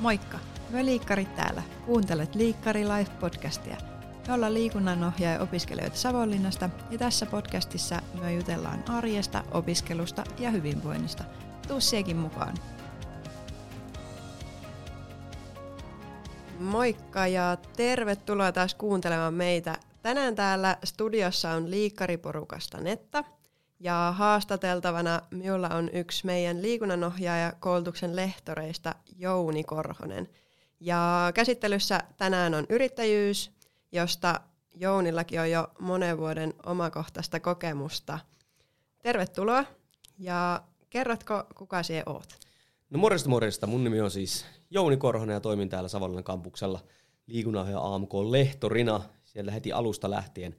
Moikka! Me liikkarit täällä. Kuuntelet Liikkari Life-podcastia. Me ollaan liikunnanohjaaja opiskelijoita Savonlinnasta ja tässä podcastissa me jutellaan arjesta, opiskelusta ja hyvinvoinnista. Tuu siekin mukaan! Moikka ja tervetuloa taas kuuntelemaan meitä. Tänään täällä studiossa on liikkariporukasta Netta ja haastateltavana minulla on yksi meidän liikunnanohjaaja koulutuksen lehtoreista Jouni Korhonen. Ja käsittelyssä tänään on yrittäjyys, josta Jounillakin on jo monen vuoden omakohtaista kokemusta. Tervetuloa ja kerrotko, kuka sinä oot? No morjesta morjesta. Mun nimi on siis Jouni Korhonen ja toimin täällä Savonlinnan kampuksella liikunnanohjaaja AMK lehtorina sieltä heti alusta lähtien.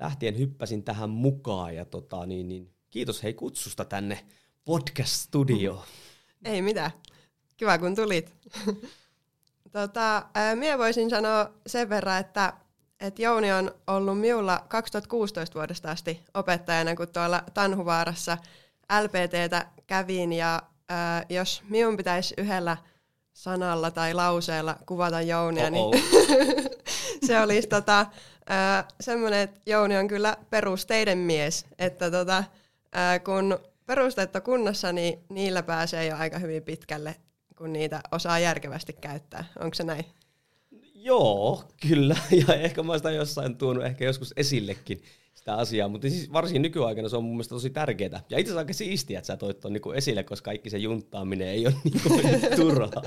Lähtien hyppäsin tähän mukaan ja tota, niin, niin, kiitos hei kutsusta tänne podcast-studioon. Ei mitään. Kiva kun tulit. tota, minä voisin sanoa sen verran, että, että Jouni on ollut minulla 2016 vuodesta asti opettajana, kun tuolla Tanhuvaarassa LPTtä kävin ja ää, jos minun pitäisi yhdellä sanalla tai lauseella kuvata Jounia, Oh-oh. niin se olisi tota, semmoinen, että Jouni on kyllä perusteiden mies, että tota, ää, kun perusteet on kunnossa, niin niillä pääsee jo aika hyvin pitkälle, kun niitä osaa järkevästi käyttää. Onko se näin? Joo, kyllä. Ja ehkä mä sitä jossain tuonut ehkä joskus esillekin sitä asiaa, mutta siis varsinkin nykyaikana se on mun mielestä tosi tärkeää. Ja itse asiassa aika siistiä, että sä toit tuon niinku esille, koska kaikki se junttaaminen ei ole niinku turhaa.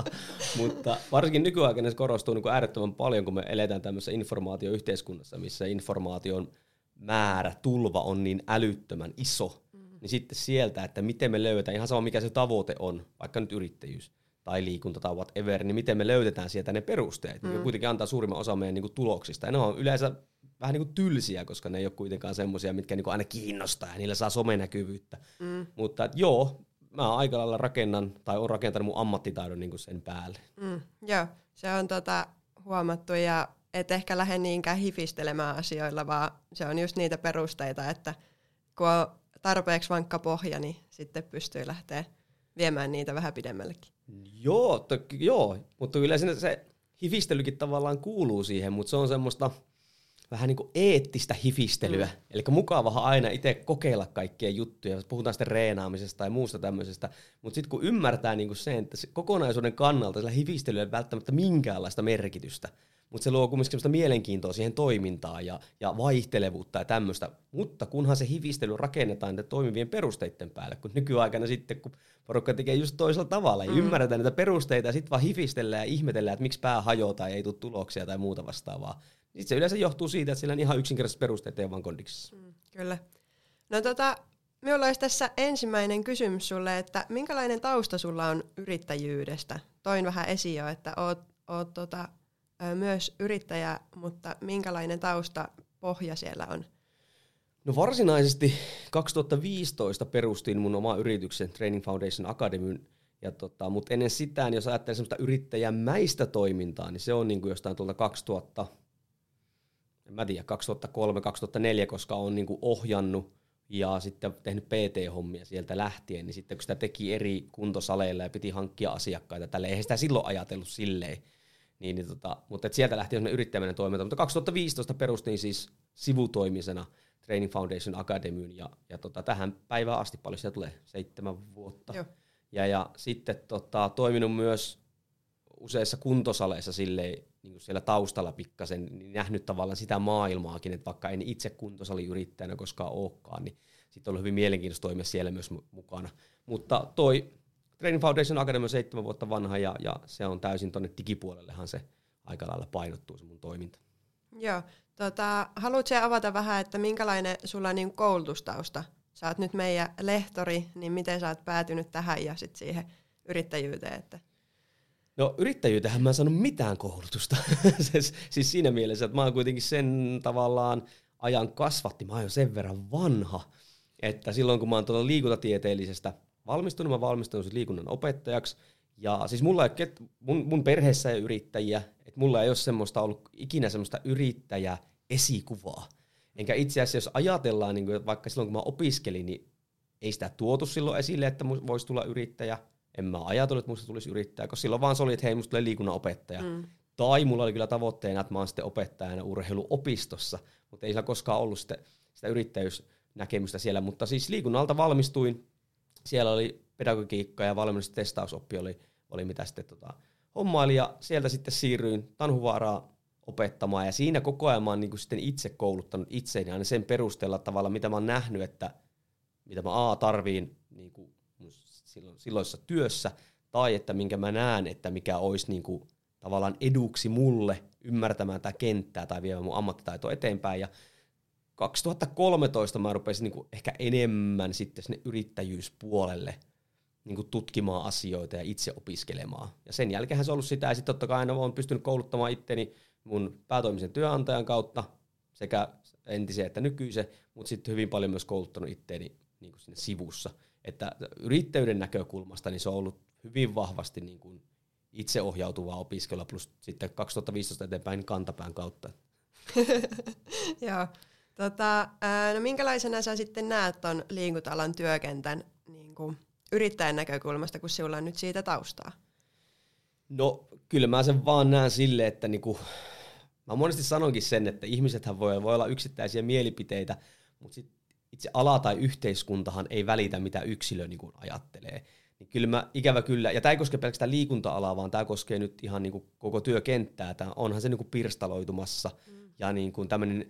mutta varsinkin nykyaikana se korostuu niinku äärettömän paljon, kun me eletään tämmöisessä informaatioyhteiskunnassa, missä informaation määrä, tulva on niin älyttömän iso. Mm. Niin sitten sieltä, että miten me löydetään, ihan sama mikä se tavoite on, vaikka nyt yrittäjyys tai liikunta tai whatever, niin miten me löydetään sieltä ne perusteet. Mm. Ne kuitenkin antaa suurimman osa meidän niinku tuloksista. Ja ne on yleensä vähän niin kuin tylsiä, koska ne ei ole kuitenkaan semmoisia, mitkä niin kuin aina kiinnostaa ja niillä saa somenäkyvyyttä. Mm. Mutta joo, mä aika lailla rakennan tai on rakentanut mun ammattitaidon niin kuin sen päälle. Mm, joo, se on tota huomattu ja et ehkä lähde niinkään hifistelemään asioilla, vaan se on just niitä perusteita, että kun on tarpeeksi vankka pohja, niin sitten pystyy lähteä viemään niitä vähän pidemmällekin. Joo, to, joo mutta kyllä se hifistelykin tavallaan kuuluu siihen, mutta se on semmoista – vähän niin kuin eettistä hifistelyä. Mm. Eli mukavahan aina itse kokeilla kaikkia juttuja, puhutaan sitten reenaamisesta ja muusta tämmöisestä, mutta sitten kun ymmärtää niin kuin sen, että se kokonaisuuden kannalta sillä hifistelyllä ei välttämättä minkäänlaista merkitystä, mutta se luo kumminkin sellaista mielenkiintoa siihen toimintaan ja, ja vaihtelevuutta ja tämmöistä. Mutta kunhan se hivistely rakennetaan niiden toimivien perusteiden päälle, kun nykyaikana sitten, kun porukka tekee just toisella tavalla, mm. ja ymmärretään niitä perusteita ja sitten vaan hifistellään ja ihmetellään, että miksi pää hajoaa tai ei tule tuloksia tai muuta vastaavaa. Sitten se yleensä johtuu siitä, että sillä on ihan yksinkertaiset perusteet ei vaan kondiksessa. Mm, kyllä. No tota, minulla olisi tässä ensimmäinen kysymys sulle, että minkälainen tausta sulla on yrittäjyydestä? Toin vähän esiin jo, että oot, oot tota, myös yrittäjä, mutta minkälainen tausta pohja siellä on? No varsinaisesti 2015 perustin mun oma yrityksen Training Foundation Academy, ja tota, mutta ennen sitä, niin jos ajattelen semmoista yrittäjämäistä toimintaa, niin se on niin kuin jostain tuolta 2000, en mä tiedä, 2003-2004, koska on niin kuin ohjannut ja sitten tehnyt PT-hommia sieltä lähtien, niin sitten kun sitä teki eri kuntosaleilla ja piti hankkia asiakkaita tälle, eihän sitä silloin ajatellut silleen, niin, niin tota, mutta et sieltä lähti yrittäjäminen toiminta. Mutta 2015 perustin siis sivutoimisena Training Foundation Academyin ja, ja tota, tähän päivään asti paljon sitä tulee, seitsemän vuotta. Joo. Ja, ja sitten tota, toiminut myös useissa kuntosaleissa silleen, niin siellä taustalla pikkasen, niin nähnyt tavallaan sitä maailmaakin, että vaikka en itse kuntosaliyrittäjänä koskaan olekaan, niin sitten on ollut hyvin mielenkiintoista toimia siellä myös mukana. Mutta toi Training Foundation Academy on seitsemän vuotta vanha ja, ja se on täysin tuonne digipuolellehan se aika lailla painottuu se mun toiminta. Joo. Tota, haluatko avata vähän, että minkälainen sulla on niin koulutustausta? Sä oot nyt meidän lehtori, niin miten sä oot päätynyt tähän ja sitten siihen yrittäjyyteen? Että... No yrittäjyytähän mä en saanut mitään koulutusta. siis, siinä mielessä, että mä oon kuitenkin sen tavallaan ajan kasvatti. Mä oon sen verran vanha, että silloin kun mä oon tuolla liikuntatieteellisestä valmistunut, mä valmistunut siis liikunnan opettajaksi. Ja siis mulla ei, mun, mun perheessä ei yrittäjiä, että mulla ei ole semmoista ollut ikinä semmoista yrittäjä esikuvaa. Enkä itse asiassa, jos ajatellaan, niin kuin, vaikka silloin kun mä opiskelin, niin ei sitä tuotu silloin esille, että voisi tulla yrittäjä. En mä ajatellut, että musta tulisi yrittäjä, koska silloin vaan se oli, että hei, musta tulee liikunnan opettaja. Mm. Tai mulla oli kyllä tavoitteena, että mä oon sitten opettajana urheiluopistossa, mutta ei sillä koskaan ollut sitä, sitä yrittäjyysnäkemystä siellä. Mutta siis liikunnalta valmistuin, siellä oli pedagogiikka ja valmennus- ja testausoppi oli, oli mitä sitten tota, hommaili, ja sieltä sitten siirryin Tanhuvaaraa opettamaan, ja siinä koko ajan mä oon niin sitten itse kouluttanut itseäni aina sen perusteella tavalla, mitä mä oon nähnyt, että mitä mä A tarviin niin kuin silloin, silloisessa työssä, tai että minkä mä näen, että mikä olisi niin kuin, tavallaan eduksi mulle ymmärtämään tätä kenttää tai viemään mun ammattitaitoa eteenpäin. Ja 2013 mä rupesin niin kuin ehkä enemmän sitten sinne yrittäjyyspuolelle niin kuin tutkimaan asioita ja itse opiskelemaan. Ja sen jälkeen se on ollut sitä, ja sitten totta kai aina olen pystynyt kouluttamaan itteni mun päätoimisen työnantajan kautta, sekä entisen että nykyisen, mutta sitten hyvin paljon myös kouluttanut itteeni niin kuin sinne sivussa. Että yrittäjyyden näkökulmasta niin se on ollut hyvin vahvasti niin kuin itseohjautuvaa opiskelua, plus sitten 2015 eteenpäin kantapään kautta. Joo. Tota, no minkälaisena sä sitten näet tuon liikuntalan työkentän niin kuin yrittäjän näkökulmasta, kun sinulla on nyt siitä taustaa? No kyllä mä sen vaan näen silleen, että niinku, mä monesti sanonkin sen, että ihmisethän voi, voi olla yksittäisiä mielipiteitä, mutta sit itse ala tai yhteiskuntahan ei välitä, mitä yksilö niin ajattelee. Niin kyllä mä ikävä kyllä, ja tämä ei koske pelkästään liikunta-alaa, vaan tämä koskee nyt ihan niin kuin koko työkenttää. Tää onhan se niin kuin pirstaloitumassa, mm. ja niin kuin tämmöinen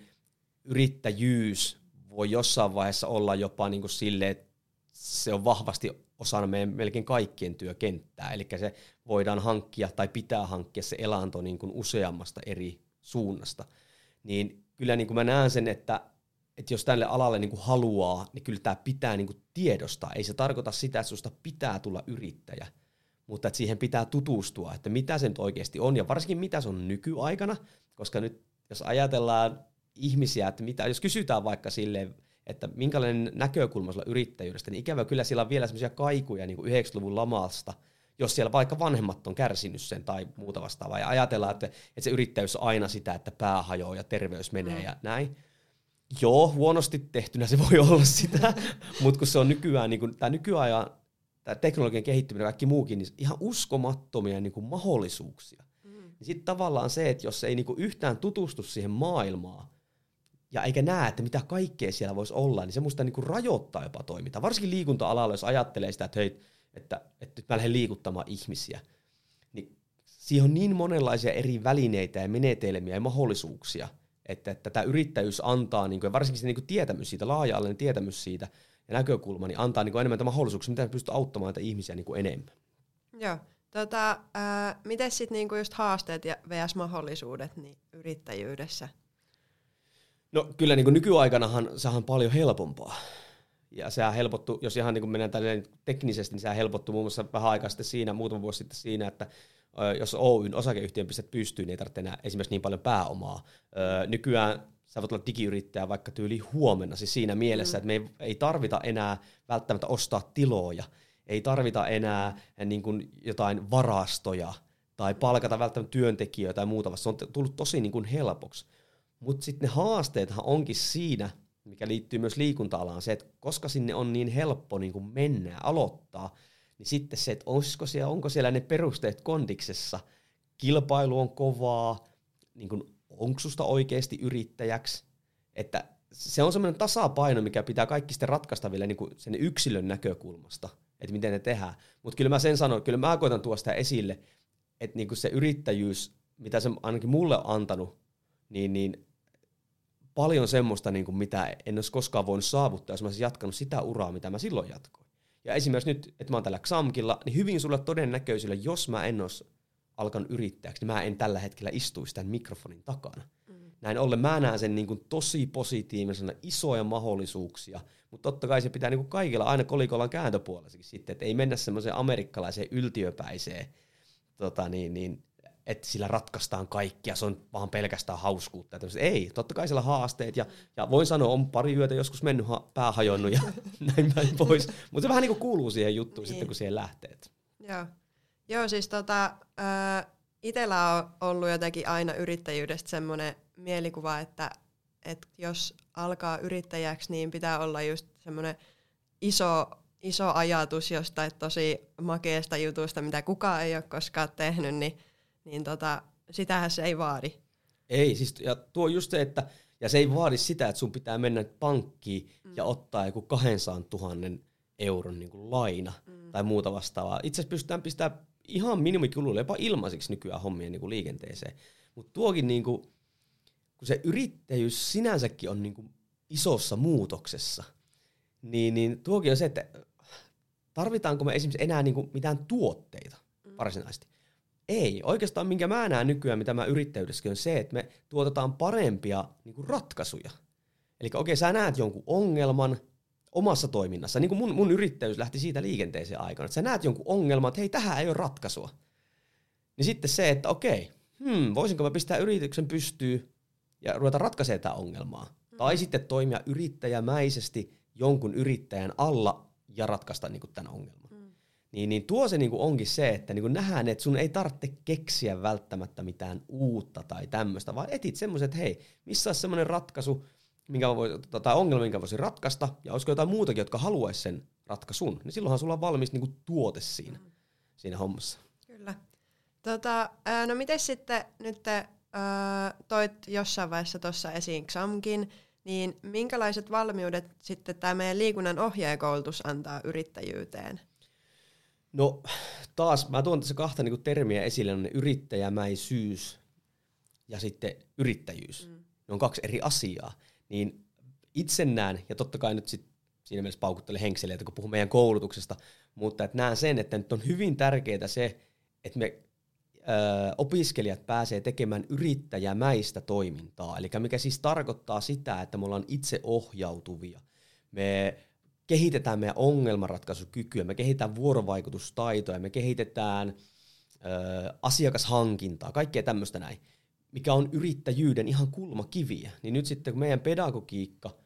yrittäjyys voi jossain vaiheessa olla jopa niin kuin silleen, että se on vahvasti osana meidän melkein kaikkien työkenttää. Eli se voidaan hankkia tai pitää hankkia se elanto niin kuin useammasta eri suunnasta. Niin kyllä niin kuin mä näen sen, että että jos tälle alalle niin kuin haluaa, niin kyllä tämä pitää niin kuin tiedostaa. Ei se tarkoita sitä, että susta pitää tulla yrittäjä, mutta että siihen pitää tutustua, että mitä se nyt oikeasti on, ja varsinkin mitä se on nykyaikana, koska nyt jos ajatellaan ihmisiä, että mitä, jos kysytään vaikka silleen, että minkälainen näkökulma sulla yrittäjyydestä, niin ikävä kyllä siellä on vielä semmoisia kaikuja niin kuin 90-luvun lamasta, jos siellä vaikka vanhemmat on kärsinyt sen tai muuta vastaavaa, ja ajatellaan, että, että se yrittäjyys on aina sitä, että pää hajoaa ja terveys menee mm. ja näin, Joo, huonosti tehtynä se voi olla sitä, mutta kun se on nykyään, niin tämä nykyajan tämä teknologian kehittyminen ja kaikki muukin, niin ihan uskomattomia niin kuin mahdollisuuksia. Mm. Niin sitten tavallaan se, että jos ei niin kuin yhtään tutustu siihen maailmaan, ja eikä näe, että mitä kaikkea siellä voisi olla, niin se musta niin kuin rajoittaa jopa toimintaa. Varsinkin liikunta-alalla, jos ajattelee sitä, että hei, että, että nyt mä lähden liikuttamaan ihmisiä, niin siihen on niin monenlaisia eri välineitä ja menetelmiä ja mahdollisuuksia – että, että tämä yrittäjyys antaa, niin kuin, varsinkin se niin kuin tietämys siitä, laaja-alainen tietämys siitä ja näkökulma, niin antaa niin kuin enemmän mahdollisuuksia, miten pystyy auttamaan näitä ihmisiä niin kuin enemmän. Joo. Tota, miten sitten niinku just haasteet ja vs. mahdollisuudet niin yrittäjyydessä? No kyllä niin kuin nykyaikanahan se on paljon helpompaa. Ja sehän helpottu, jos ihan niin kuin mennään teknisesti, niin sehän helpottu muun muassa vähän aikaa sitten siinä, muutama vuosi sitten siinä, että jos Oyn osakeyhtiön pistät pystyyn, niin ei tarvitse enää esimerkiksi niin paljon pääomaa. Nykyään sä voit olla digiyrittäjä vaikka tyyli huomenna, siis siinä mielessä, mm. että me ei, ei tarvita enää välttämättä ostaa tiloja, ei tarvita enää niin kuin jotain varastoja tai palkata välttämättä työntekijöitä tai muuta, se on tullut tosi niin kuin helpoksi. Mutta sitten ne haasteethan onkin siinä, mikä liittyy myös liikunta-alaan, se, että koska sinne on niin helppo niin kuin mennä ja aloittaa, niin sitten se, että olisiko siellä, onko siellä ne perusteet kondiksessa, kilpailu on kovaa, niin kuin, onko susta oikeasti yrittäjäksi, että se on semmoinen tasapaino, mikä pitää kaikki sitten ratkaista vielä niin kuin sen yksilön näkökulmasta, että miten ne tehdään. Mutta kyllä mä sen sanon, kyllä mä koitan tuoda sitä esille, että niin kuin se yrittäjyys, mitä se ainakin mulle on antanut, niin, niin paljon semmoista, niin kuin mitä en olisi koskaan voinut saavuttaa, jos mä olisin jatkanut sitä uraa, mitä mä silloin jatkoin. Ja esimerkiksi nyt, että mä oon tällä XAMKilla, niin hyvin sulla todennäköisyydellä, jos mä en olisi alkanut yrittäjäksi, niin mä en tällä hetkellä istuisi tämän mikrofonin takana. Mm. Näin ollen mä näen sen niin kuin tosi positiivisena, isoja mahdollisuuksia, mutta totta kai se pitää niin kuin kaikilla aina kolikolla kääntöpuolessakin sitten, että ei mennä semmoiseen amerikkalaiseen yltiöpäiseen tota niin, niin, että sillä ratkaistaan kaikki ja se on vaan pelkästään hauskuutta. Ei, totta kai siellä haasteet ja, ja voin sanoa, on pari yötä joskus mennyt ha- pää hajonnut ja näin päin pois. Mutta se vähän niin kuin kuuluu siihen juttuun niin. sitten, kun siihen lähtee. Joo. Joo, siis tota, äh, itsellä on ollut jotenkin aina yrittäjyydestä semmoinen mielikuva, että, että jos alkaa yrittäjäksi, niin pitää olla just semmoinen iso, iso ajatus jostain tosi makeasta jutusta, mitä kukaan ei ole koskaan tehnyt, niin, niin tota, sitähän se ei vaadi. Ei, siis ja tuo just se, että ja se ei vaadi sitä, että sun pitää mennä pankkiin mm. ja ottaa joku 200 000 euron niin kuin laina mm. tai muuta vastaavaa. Itse asiassa pystytään pistämään ihan minimikuluille jopa ilmaiseksi nykyään hommien niin kuin liikenteeseen. Mutta tuokin, niin kuin, kun se yrittäjyys sinänsäkin on niin kuin isossa muutoksessa, niin, niin tuokin on se, että tarvitaanko me esimerkiksi enää niin kuin mitään tuotteita mm. varsinaisesti. Ei. Oikeastaan minkä mä näen nykyään, mitä mä yrittäjyydessäkin, on se, että me tuotetaan parempia niin kuin ratkaisuja. Eli okei, okay, sä näet jonkun ongelman omassa toiminnassa. Niin kuin mun, mun yrittäjyys lähti siitä liikenteeseen aikana. Että sä näet jonkun ongelman, että hei, tähän ei ole ratkaisua. Niin sitten se, että okei, hmm, voisinko mä pistää yrityksen pystyyn ja ruveta ratkaisemaan tätä ongelmaa. Mm. Tai sitten toimia yrittäjämäisesti jonkun yrittäjän alla ja ratkaista niin kuin tämän ongelman. Niin, niin tuo se niin kuin onkin se, että niin kuin nähdään, että sun ei tarvitse keksiä välttämättä mitään uutta tai tämmöistä, vaan etit semmoiset, että hei, missä olisi semmoinen ratkaisu, minkä voi, tai ongelma, minkä voisi ratkaista, ja olisiko jotain muutakin, jotka haluaisi sen ratkaisun, niin silloinhan sulla on valmis niin kuin tuote siinä, mm. siinä hommassa. Kyllä. Tota, no miten sitten nyt te toit jossain vaiheessa tuossa esiin XAMKin, niin minkälaiset valmiudet sitten tämä meidän liikunnan ohjaajakoulutus antaa yrittäjyyteen? No taas, mä tuon tässä kahta niin termiä esille, on yrittäjämäisyys ja sitten yrittäjyys. Mm. Ne on kaksi eri asiaa. Niin itse näen, ja totta kai nyt sit siinä mielessä paukuttele henkseleitä, kun puhun meidän koulutuksesta, mutta että näen sen, että nyt on hyvin tärkeää se, että me opiskelijat pääsee tekemään yrittäjämäistä toimintaa. Eli mikä siis tarkoittaa sitä, että me ollaan itse ohjautuvia. Me kehitetään meidän ongelmanratkaisukykyä, me kehitetään vuorovaikutustaitoja, me kehitetään ö, asiakashankintaa, kaikkea tämmöistä näin, mikä on yrittäjyyden ihan kulmakiviä. Niin nyt sitten kun meidän pedagogiikka –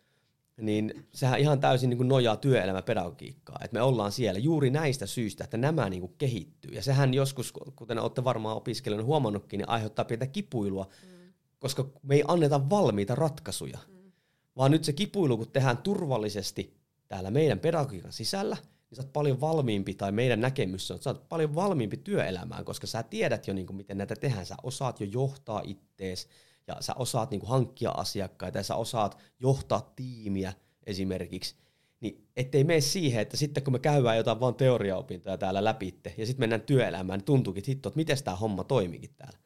niin sehän ihan täysin niin kuin nojaa työelämäpedagogiikkaa. Että me ollaan siellä juuri näistä syistä, että nämä niin kuin kehittyy. Ja sehän joskus, kuten olette varmaan opiskelijoina huomannutkin, niin aiheuttaa pientä kipuilua, mm. koska me ei anneta valmiita ratkaisuja. Mm. Vaan nyt se kipuilu, kun tehdään turvallisesti täällä meidän pedagogiikan sisällä, niin sä oot paljon valmiimpi, tai meidän näkemys on, että sä oot paljon valmiimpi työelämään, koska sä tiedät jo, niin kuin, miten näitä tehdään. Sä osaat jo johtaa ittees, ja sä osaat niin kuin hankkia asiakkaita ja sä osaat johtaa tiimiä esimerkiksi, niin ettei mene siihen, että sitten kun me käydään jotain vaan teoriaopintoja täällä läpi ja sitten mennään työelämään, niin tuntuukin, että hitto, että miten tämä homma toimikin täällä.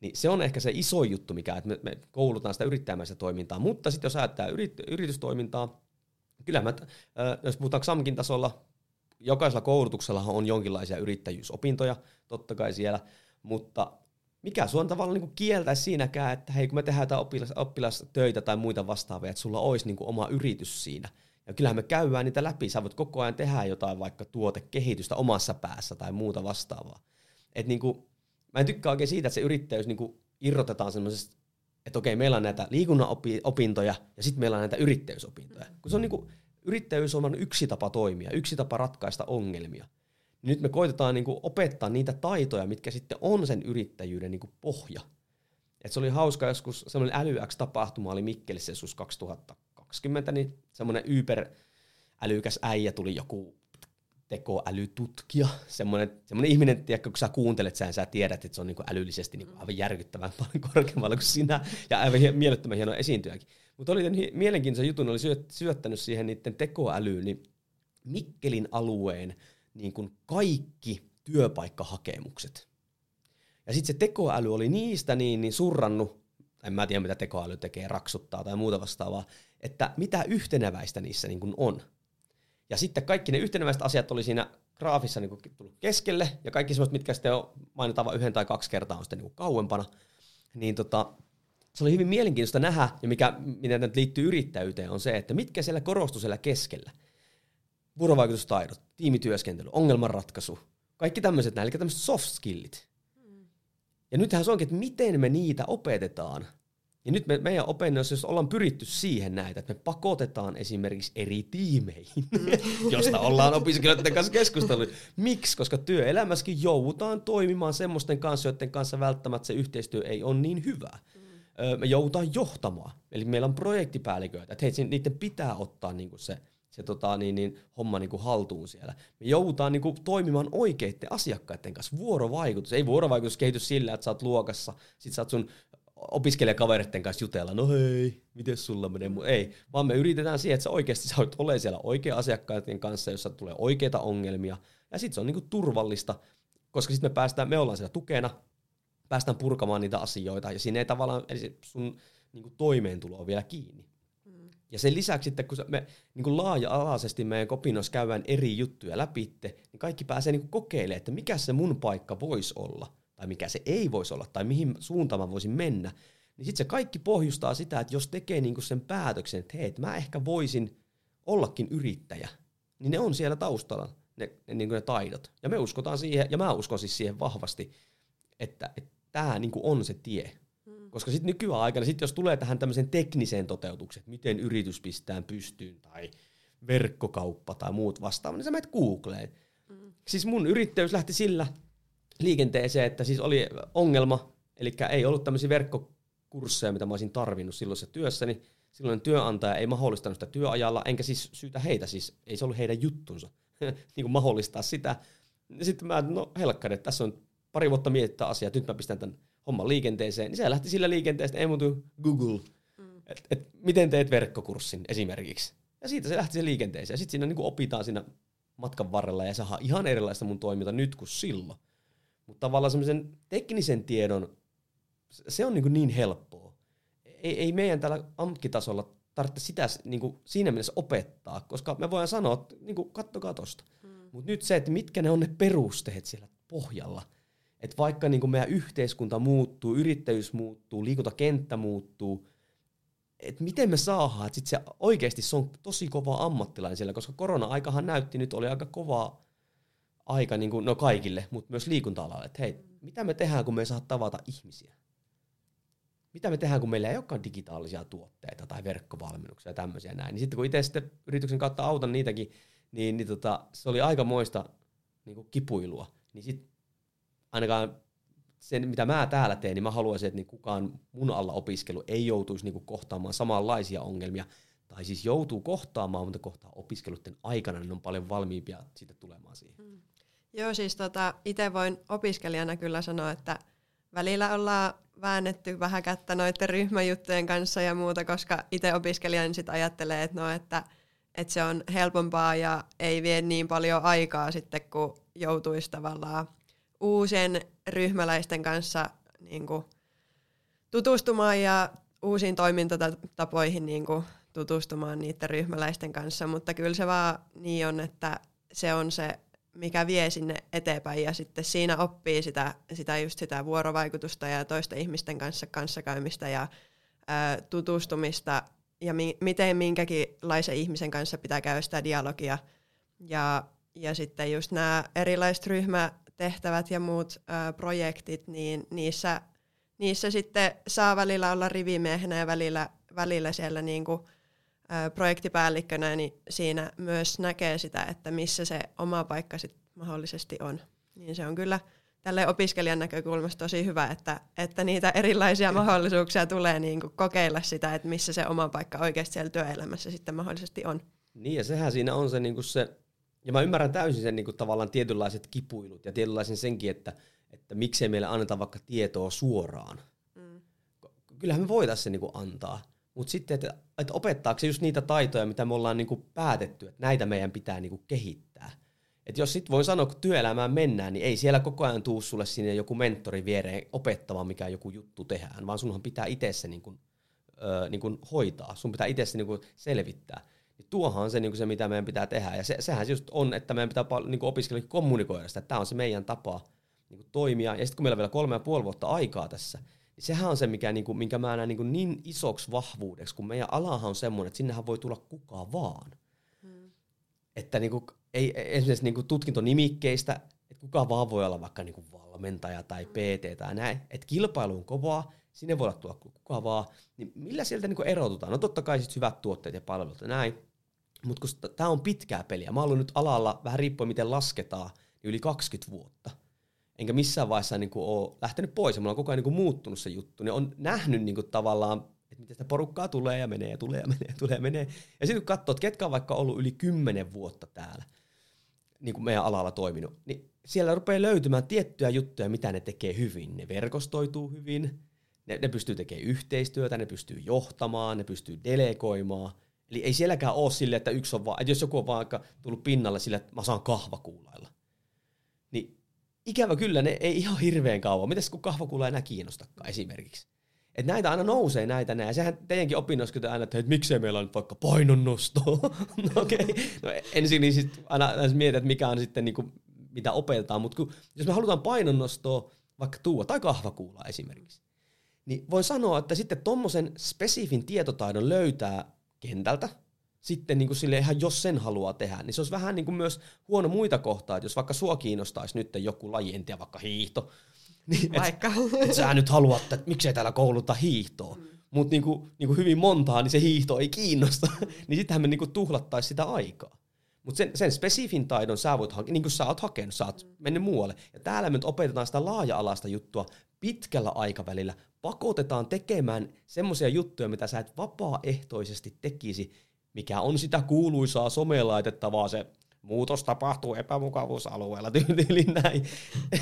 Niin se on ehkä se iso juttu, mikä, että me, me koulutaan sitä yrittäjämäistä toimintaa. Mutta sitten jos ajattelee yrit, yritystoimintaa, kyllä mä, jos puhutaan XAMKin tasolla, jokaisella koulutuksella on jonkinlaisia yrittäjyysopintoja, totta kai siellä, mutta mikä sua tavallaan niin kieltäisi siinäkään, että hei kun me tehdään jotain oppilas, oppilastöitä tai muita vastaavia, että sulla olisi niin oma yritys siinä. Ja kyllähän me käydään niitä läpi, sä voit koko ajan tehdä jotain vaikka tuotekehitystä omassa päässä tai muuta vastaavaa. Et niin kuin, mä en tykkää oikein siitä, että se yrittäjyys niin kuin irrotetaan semmoisesta, että okei, meillä on näitä liikunnan opintoja ja sitten meillä on näitä yrittäjyysopintoja. Kun se on niin kuin, yrittäjyys on yksi tapa toimia, yksi tapa ratkaista ongelmia nyt me koitetaan niin kuin opettaa niitä taitoja, mitkä sitten on sen yrittäjyyden niin kuin pohja. Et se oli hauska joskus, semmoinen älyX-tapahtuma oli Mikkelissä joskus 2020, niin semmoinen yper älykäs äijä tuli joku tekoälytutkija, semmoinen, semmoinen ihminen, tiedätkö, kun sä kuuntelet sen, sä tiedät, että se on niin kuin älyllisesti niin kuin aivan järkyttävän paljon korkeammalla kuin sinä, ja aivan mielettömän hieno esiintyjäkin. Mutta oli tämän mielenkiintoisen jutun, oli syöttänyt siihen niiden tekoälyyn, niin Mikkelin alueen niin kuin kaikki työpaikkahakemukset. Ja sitten se tekoäly oli niistä niin, niin surrannut, en mä tiedä mitä tekoäly tekee, raksuttaa tai muuta vastaavaa, että mitä yhteneväistä niissä niin kuin on. Ja sitten kaikki ne yhteneväiset asiat oli siinä graafissa niin tullut keskelle, ja kaikki semmoiset, mitkä sitten on, mainitaan vain yhden tai kaksi kertaa, on sitten niin kauempana. Niin tota, se oli hyvin mielenkiintoista nähdä, ja mikä, miten nyt liittyy yrittäjyyteen, on se, että mitkä siellä korostui siellä keskellä vuorovaikutustaidot, tiimityöskentely, ongelmanratkaisu, kaikki tämmöiset eli tämmöiset soft skillit. Ja nythän se onkin, että miten me niitä opetetaan. Ja nyt me, meidän opennoissa, jos ollaan pyritty siihen näitä, että me pakotetaan esimerkiksi eri tiimeihin, josta ollaan opiskelijoiden kanssa keskustellut. Miksi? Koska työelämässäkin joudutaan toimimaan semmoisten kanssa, joiden kanssa välttämättä se yhteistyö ei ole niin hyvää. Me joudutaan johtamaan. Eli meillä on projektipäälliköitä, että hei, niiden pitää ottaa niinku se se tota, niin, niin, homma niin kuin haltuun siellä. Me joudutaan niin kuin, toimimaan oikeiden asiakkaiden kanssa. Vuorovaikutus. Ei vuorovaikutus kehity sillä, että sä oot luokassa, sit sä oot sun opiskelijakavereiden kanssa jutella, no hei, miten sulla menee? Ei, vaan me yritetään siihen, että sä oikeasti sä ole siellä oikea asiakkaiden kanssa, jossa tulee oikeita ongelmia, ja sitten se on niinku turvallista, koska sitten me päästään, me ollaan siellä tukena, päästään purkamaan niitä asioita, ja siinä ei tavallaan, eli sun niinku toimeentulo on vielä kiinni. Mm. Ja sen lisäksi sitten, kun me niin laaja-alaisesti meidän kopinnoissa käydään eri juttuja läpi, niin kaikki pääsee niin kokeilemaan, että mikä se mun paikka voisi olla – tai mikä se ei voisi olla, tai mihin suuntaan mä voisin mennä, niin sitten se kaikki pohjustaa sitä, että jos tekee niinku sen päätöksen, että hei, että mä ehkä voisin ollakin yrittäjä, niin ne on siellä taustalla, ne, ne, niin ne taidot. Ja me uskotaan siihen, ja mä uskon siis siihen vahvasti, että, että tämä niin on se tie. Mm. Koska sitten nykyään aikana, sit jos tulee tähän tämmöiseen tekniseen toteutukseen, että miten yritys pistää pystyyn, tai verkkokauppa tai muut vastaavat, niin sä menet Googleen. Mm. Siis mun yrittäjyys lähti sillä, liikenteeseen, että siis oli ongelma, eli ei ollut tämmöisiä verkkokursseja, mitä mä olisin tarvinnut silloisessa työssä, niin silloin työnantaja ei mahdollistanut sitä työajalla, enkä siis syytä heitä, siis ei se ollut heidän juttunsa niin kuin mahdollistaa sitä. Sitten mä, no helkkari, että tässä on pari vuotta mietittä asiaa, nyt mä pistän tämän homman liikenteeseen, niin se lähti sillä liikenteestä, ei muuta Google, mm. että et, miten teet verkkokurssin esimerkiksi. Ja siitä se lähti se liikenteeseen. Ja sitten siinä niin kuin opitaan siinä matkan varrella ja saadaan ihan erilaista mun toiminta nyt kuin silloin. Mutta tavallaan semmoisen teknisen tiedon, se on niin, niin helppoa. Ei, ei meidän täällä ammattitasolla tarvitse sitä niin kuin siinä mielessä opettaa, koska me voidaan sanoa, että niin kuin, kattokaa tosta. Mm. Mutta nyt se, että mitkä ne on ne perusteet siellä pohjalla, että vaikka niin kuin meidän yhteiskunta muuttuu, yrittäjyys muuttuu, liikuntakenttä muuttuu, että miten me saadaan, että sit se oikeasti se on tosi kova ammattilainen siellä, koska korona-aikahan näytti nyt, oli aika kovaa aika niin kuin, no kaikille, mutta myös liikunta-alalle, että hei, mitä me tehdään, kun me ei saa tavata ihmisiä? Mitä me tehdään, kun meillä ei olekaan digitaalisia tuotteita tai verkkovalmennuksia ja tämmöisiä näin? Niin sitten kun itse sitten yrityksen kautta autan niitäkin, niin, niin tota, se oli aika moista niin kipuilua. Niin sitten ainakaan sen, mitä mä täällä teen, niin mä haluaisin, että niin kukaan mun alla opiskelu ei joutuisi niin kohtaamaan samanlaisia ongelmia, tai siis joutuu kohtaamaan, mutta kohtaa opiskeluiden aikana, niin on paljon valmiimpia sitten tulemaan siihen. Mm. Joo, siis tota, itse voin opiskelijana kyllä sanoa, että välillä ollaan väännetty vähän kättä noiden ryhmäjuttujen kanssa ja muuta, koska itse opiskelijana sitten ajattelee, että, no, että, että se on helpompaa ja ei vie niin paljon aikaa sitten, kun joutuisi tavallaan uusien ryhmäläisten kanssa niin kuin, tutustumaan ja uusiin toimintatapoihin niin kuin, tutustumaan niiden ryhmäläisten kanssa, mutta kyllä se vaan niin on, että se on se mikä vie sinne eteenpäin ja sitten siinä oppii sitä, sitä just sitä vuorovaikutusta ja toisten ihmisten kanssa kanssakäymistä ja ää, tutustumista ja mi- miten minkäkinlaisen ihmisen kanssa pitää käydä sitä dialogia. Ja, ja sitten just nämä erilaiset ryhmätehtävät ja muut ää, projektit, niin niissä, niissä sitten saa välillä olla rivimiehenä ja välillä, välillä siellä niinku, projektipäällikkönä, niin siinä myös näkee sitä, että missä se oma paikka sit mahdollisesti on. Niin se on kyllä tälle opiskelijan näkökulmasta tosi hyvä, että, että niitä erilaisia mahdollisuuksia tulee niin kuin kokeilla sitä, että missä se oma paikka oikeasti siellä työelämässä sitten mahdollisesti on. Niin ja sehän siinä on se, niin kuin se ja mä ymmärrän täysin sen niin kuin tavallaan tietynlaiset kipuilut ja tietynlaisen senkin, että, että miksei meille anneta vaikka tietoa suoraan. Mm. Kyllähän me voitaisiin se niin kuin antaa, mutta sitten, että, että opettaako se just niitä taitoja, mitä me ollaan niinku päätetty, että näitä meidän pitää niinku kehittää. Et jos sitten voin sanoa, kun työelämään mennään, niin ei siellä koko ajan tuu sulle sinne joku mentori viereen opettamaan, mikä joku juttu tehdään, vaan sunhan pitää itse se niinku, ö, niinku hoitaa. Sun pitää itse se niinku selvittää. Niin tuohan on se, niinku se, mitä meidän pitää tehdä. Ja se, sehän just on, että meidän pitää niinku opiskella kommunikoida sitä, että tämä on se meidän tapa niinku toimia. Ja sitten kun meillä on vielä kolme ja puoli vuotta aikaa tässä, sehän on se, mikä, niin kuin, minkä mä näen niin, kuin niin isoksi vahvuudeksi, kun meidän alahan on semmoinen, että sinnehän voi tulla kuka vaan. Hmm. Että niin kuin, ei, esimerkiksi niin kuin tutkintonimikkeistä, että kuka vaan voi olla vaikka niin kuin valmentaja tai PT tai näin, että kilpailu on kovaa, sinne voi olla tulla kuka vaan, niin millä sieltä niin kuin erotutaan? No totta kai sit hyvät tuotteet ja palvelut ja näin, mutta kun tämä on pitkää peliä, mä oon ollut nyt alalla, vähän riippuen miten lasketaan, niin yli 20 vuotta – enkä missään vaiheessa niin kuin, ole lähtenyt pois ja mulla on koko ajan niin kuin, muuttunut se juttu, niin on nähnyt niin kuin, tavallaan, että miten sitä porukkaa tulee ja menee ja tulee ja menee ja tulee ja menee. Ja sitten kun katsoo, että ketkä on vaikka ollut yli kymmenen vuotta täällä, niin kuin meidän alalla toiminut, niin siellä rupeaa löytymään tiettyjä juttuja, mitä ne tekee hyvin. Ne verkostoituu hyvin, ne, ne pystyy tekemään yhteistyötä, ne pystyy johtamaan, ne pystyy delegoimaan. Eli ei sielläkään ole sille, että yksi on vaan, että jos joku on vaikka tullut pinnalle sille, että mä saan kahvakuulailla, ikävä kyllä ne ei ihan hirveän kauan. Mitäs kun kahvakuula ei enää kiinnostakaan esimerkiksi? Että näitä aina nousee näitä näin. Sehän teidänkin opinnoissa aina, että, että miksei meillä on nyt vaikka painonnostoa. no okei. Okay. No ensin niin sit aina, aina mietit, että mikä on sitten niin kuin, mitä opetetaan. Mutta jos me halutaan painonnostoa vaikka tuua tai kahvakuulaa esimerkiksi, niin voin sanoa, että sitten tuommoisen spesifin tietotaidon löytää kentältä, sitten niin kuin sille ihan jos sen haluaa tehdä, niin se olisi vähän niin kuin myös huono muita kohtaa, että jos vaikka sua kiinnostaisi nyt joku laji, en tiedä, vaikka hiihto, niin vaikka. Et, et sä nyt haluat, että miksei täällä kouluta hiihtoa, mm. mutta niin kuin, niin kuin hyvin montaa, niin se hiihto ei kiinnosta, niin sittenhän me niin kuin tuhlattaisiin sitä aikaa. Mutta sen, sen spesifin taidon sä voit hakea, niin kuin sä oot hakenut, sä oot mennyt muualle. Ja täällä me nyt opetetaan sitä laaja-alaista juttua pitkällä aikavälillä. Pakotetaan tekemään semmoisia juttuja, mitä sä et vapaaehtoisesti tekisi, mikä on sitä kuuluisaa somelaitettavaa se muutos tapahtuu epämukavuusalueella tyyliin näin.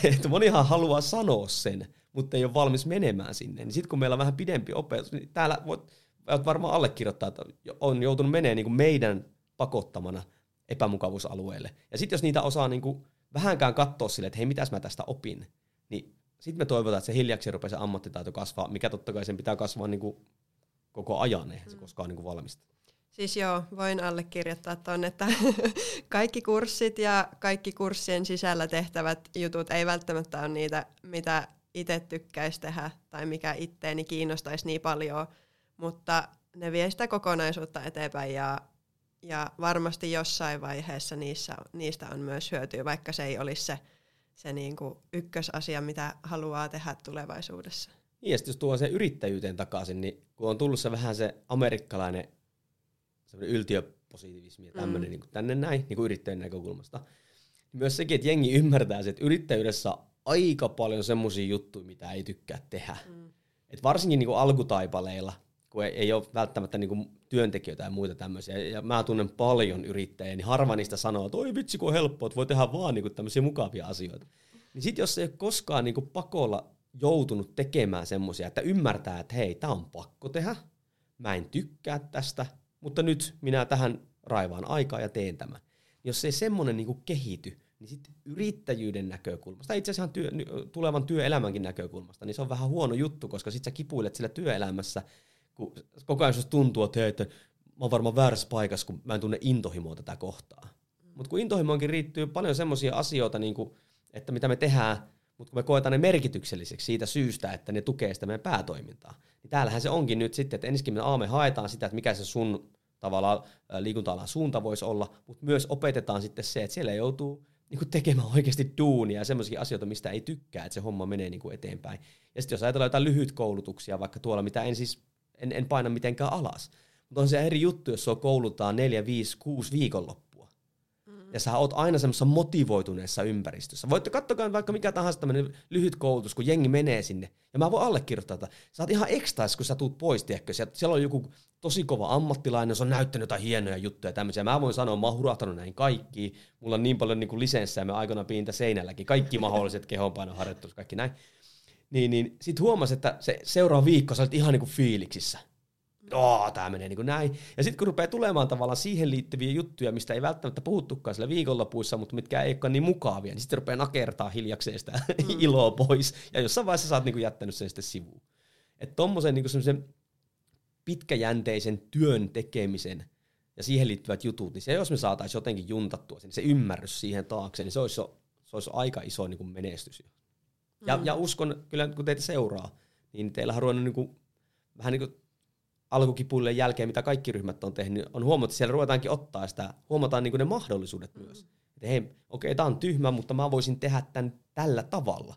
Että monihan haluaa sanoa sen, mutta ei ole valmis menemään sinne. Niin sitten kun meillä on vähän pidempi opetus, niin täällä voit, voit varmaan allekirjoittaa, että on joutunut menemään niin kuin meidän pakottamana epämukavuusalueelle. Ja sitten jos niitä osaa niin kuin vähänkään katsoa sille, että hei, mitäs mä tästä opin, niin sitten me toivotaan, että se hiljaksi rupeaa se ammattitaito kasvaa, mikä totta kai sen pitää kasvaa niin kuin koko ajan, eihän se koskaan niin kuin valmista. Siis joo, voin allekirjoittaa tuon, että kaikki kurssit ja kaikki kurssien sisällä tehtävät jutut ei välttämättä ole niitä, mitä itse tykkäisi tehdä tai mikä itteeni kiinnostaisi niin paljon, mutta ne vie sitä kokonaisuutta eteenpäin ja, ja varmasti jossain vaiheessa niissä, niistä on myös hyötyä, vaikka se ei olisi se, se niin kuin ykkösasia, mitä haluaa tehdä tulevaisuudessa. Niin, ja jos tuo se yrittäjyyteen takaisin, niin kun on tullut se vähän se amerikkalainen semmoinen yltiöpositiivismi ja tämmöinen mm. niin tänne näin niin kuin yrittäjän näkökulmasta. Myös sekin, että jengi ymmärtää se, että yrittäjyydessä on aika paljon semmoisia juttuja, mitä ei tykkää tehdä. Mm. Et varsinkin niin kuin alkutaipaleilla, kun ei, ei ole välttämättä niin kuin työntekijöitä ja muita tämmöisiä. Ja mä tunnen paljon yrittäjiä, niin harva niistä sanoo, että oi vitsi kun on helppoa, että voi tehdä vaan niin kuin tämmöisiä mukavia asioita. Niin sitten jos ei ole koskaan niin kuin pakolla joutunut tekemään semmoisia, että ymmärtää, että hei, tämä on pakko tehdä, mä en tykkää tästä, mutta nyt minä tähän raivaan aikaa ja teen tämän. Jos ei semmoinen niin kehity, niin sitten yrittäjyyden näkökulmasta, tai itse asiassa työ, tulevan työelämänkin näkökulmasta, niin se on vähän huono juttu, koska sitten sä kipuilet sillä työelämässä, kun koko ajan tuntuu, että, hei, että mä oon varmaan väärässä paikassa, kun mä en tunne intohimoa tätä kohtaa. Mutta kun intohimoonkin riittyy paljon semmoisia asioita, niin kuin, että mitä me tehdään, mutta kun me koetaan ne merkitykselliseksi siitä syystä, että ne tukee sitä meidän päätoimintaa, niin täällähän se onkin nyt sitten, että ensinnäkin me, A, me haetaan sitä, että mikä se sun tavallaan liikunta-alan suunta voisi olla, mutta myös opetetaan sitten se, että siellä joutuu niin kuin tekemään oikeasti duunia ja semmoisia asioita, mistä ei tykkää, että se homma menee niin kuin eteenpäin. Ja sitten jos ajatellaan jotain lyhyt koulutuksia vaikka tuolla, mitä en siis en, en paina mitenkään alas, mutta on se eri juttu, jos se koulutaan neljä, viisi, kuusi viikonloppua ja sä oot aina semmoisessa motivoituneessa ympäristössä. Voitte katsoa vaikka mikä tahansa tämmöinen lyhyt koulutus, kun jengi menee sinne. Ja mä voin allekirjoittaa että Sä oot ihan ekstaisi, kun sä tuut pois, tiedätkö? Siellä on joku tosi kova ammattilainen, se on näyttänyt jotain hienoja juttuja tämmöisiä. Mä voin sanoa, mä oon hurahtanut näihin kaikkiin. Mulla on niin paljon niin lisenssejä, me aikana piintä seinälläkin. Kaikki mahdolliset kehonpainoharjoittelut, kaikki näin. Niin, niin sit huomasi, että se seuraava viikko sä olet ihan niin kuin fiiliksissä Joo, tämä menee niin kuin näin. Ja sitten kun rupeaa tulemaan tavallaan siihen liittyviä juttuja, mistä ei välttämättä puhuttukaan sillä viikonlopuissa, mutta mitkä ei ole niin mukavia, niin sitten rupeaa nakertaa hiljakseen sitä mm. iloa pois. Ja jossain vaiheessa sä oot niin kuin jättänyt sen sitten sivuun. Että tommosen niin kuin pitkäjänteisen työn tekemisen ja siihen liittyvät jutut, niin se jos me saataisiin jotenkin juntattua sen, niin se ymmärrys siihen taakse, niin se olisi, se olisi aika iso niin kuin menestys. Ja, mm. ja uskon, kyllä kun teitä seuraa, niin teillä on ruvennut niin kuin, vähän niin kuin alkukipuille jälkeen, mitä kaikki ryhmät on tehnyt, on huomattu, että siellä ruvetaankin ottaa sitä, huomataan niin ne mahdollisuudet mm. myös. Että hei, okei, okay, tämä on tyhmä, mutta mä voisin tehdä tämän tällä tavalla.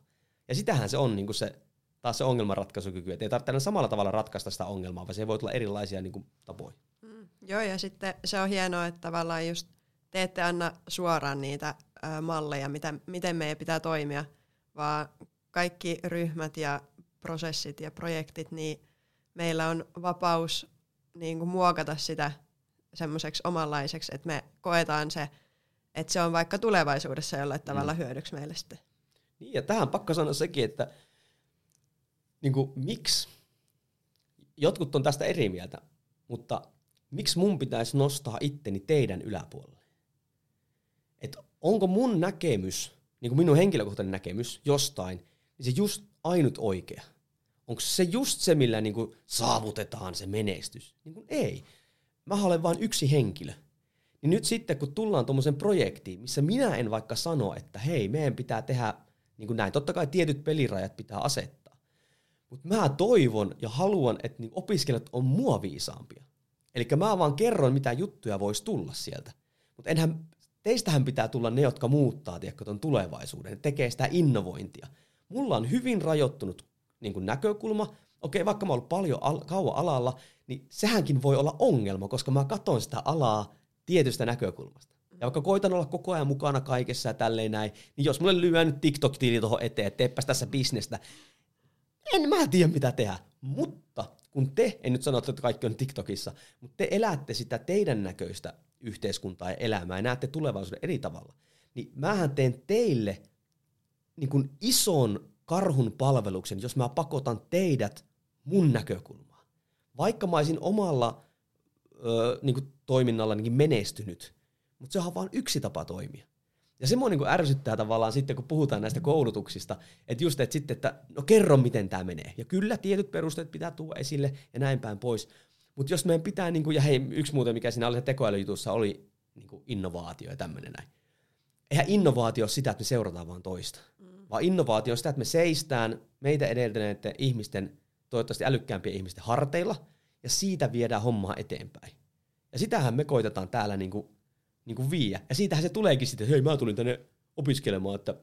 Ja sitähän se on niin kuin se, taas se ongelmanratkaisukyky, että ei tarvitse samalla tavalla ratkaista sitä ongelmaa, vaan se voi tulla erilaisia niin kuin, tapoja. Mm, joo, ja sitten se on hienoa, että tavallaan just te ette anna suoraan niitä ö, malleja, mitä, miten meidän pitää toimia, vaan kaikki ryhmät ja prosessit ja projektit, niin meillä on vapaus niin kuin muokata sitä semmoiseksi omanlaiseksi, että me koetaan se, että se on vaikka tulevaisuudessa jollain tavalla mm. hyödyksi meille sitten. Niin, ja tähän pakko sanoa sekin, että niin kuin, miksi, jotkut on tästä eri mieltä, mutta miksi mun pitäisi nostaa itteni teidän yläpuolelle? Et onko mun näkemys, niin kuin minun henkilökohtainen näkemys jostain, niin se just ainut oikea? Onko se just se, millä niin kuin saavutetaan se menestys? Niin kuin ei. Mä olen vain yksi henkilö. Niin nyt sitten, kun tullaan tuommoisen projektiin, missä minä en vaikka sano, että hei, meidän pitää tehdä niin kuin näin. Totta kai tietyt pelirajat pitää asettaa. Mutta mä toivon ja haluan, että niin opiskelijat on mua viisaampia. Eli mä vaan kerron, mitä juttuja voisi tulla sieltä. Mutta enhän, teistähän pitää tulla ne, jotka muuttaa tiedätkö, tulevaisuuden, tekee sitä innovointia. Mulla on hyvin rajoittunut niin kuin näkökulma. Okei, vaikka mä oon ollut paljon al- kauan alalla, niin sehänkin voi olla ongelma, koska mä katson sitä alaa tietystä näkökulmasta. Ja vaikka koitan olla koko ajan mukana kaikessa ja tälleen näin, niin jos mulle lyö nyt TikTok-tili tuohon eteen, että teepäs tässä bisnestä, en mä tiedä mitä tehdä. Mutta kun te, en nyt sano, että kaikki on TikTokissa, mutta te elätte sitä teidän näköistä yhteiskuntaa ja elämää ja näette tulevaisuuden eri tavalla, niin mähän teen teille niin kuin ison karhun palveluksen, jos mä pakotan teidät mun näkökulmaan. Vaikka mä olisin omalla ö, niin kuin toiminnalla menestynyt, mutta se on vain yksi tapa toimia. Ja semmoinen niin ärsyttää tavallaan sitten, kun puhutaan näistä koulutuksista, että just, että sitten, että no kerro, miten tämä menee. Ja kyllä, tietyt perusteet pitää tuoda esille ja näin päin pois. Mutta jos meidän pitää, niin kuin, ja hei, yksi muuten, mikä siinä oli tekoälyjutussa, oli niin kuin innovaatio ja tämmöinen näin. Eihän innovaatio ole sitä, että me seurataan vaan toista. Mm. Vaan innovaatio on sitä, että me seistään meitä edeltäneiden ihmisten, toivottavasti älykkäämpien ihmisten harteilla, ja siitä viedään hommaa eteenpäin. Ja sitähän me koitetaan täällä niin kuin niin kuin viiä. Ja siitähän se tuleekin sitten, että hei mä tulin tänne opiskelemaan, että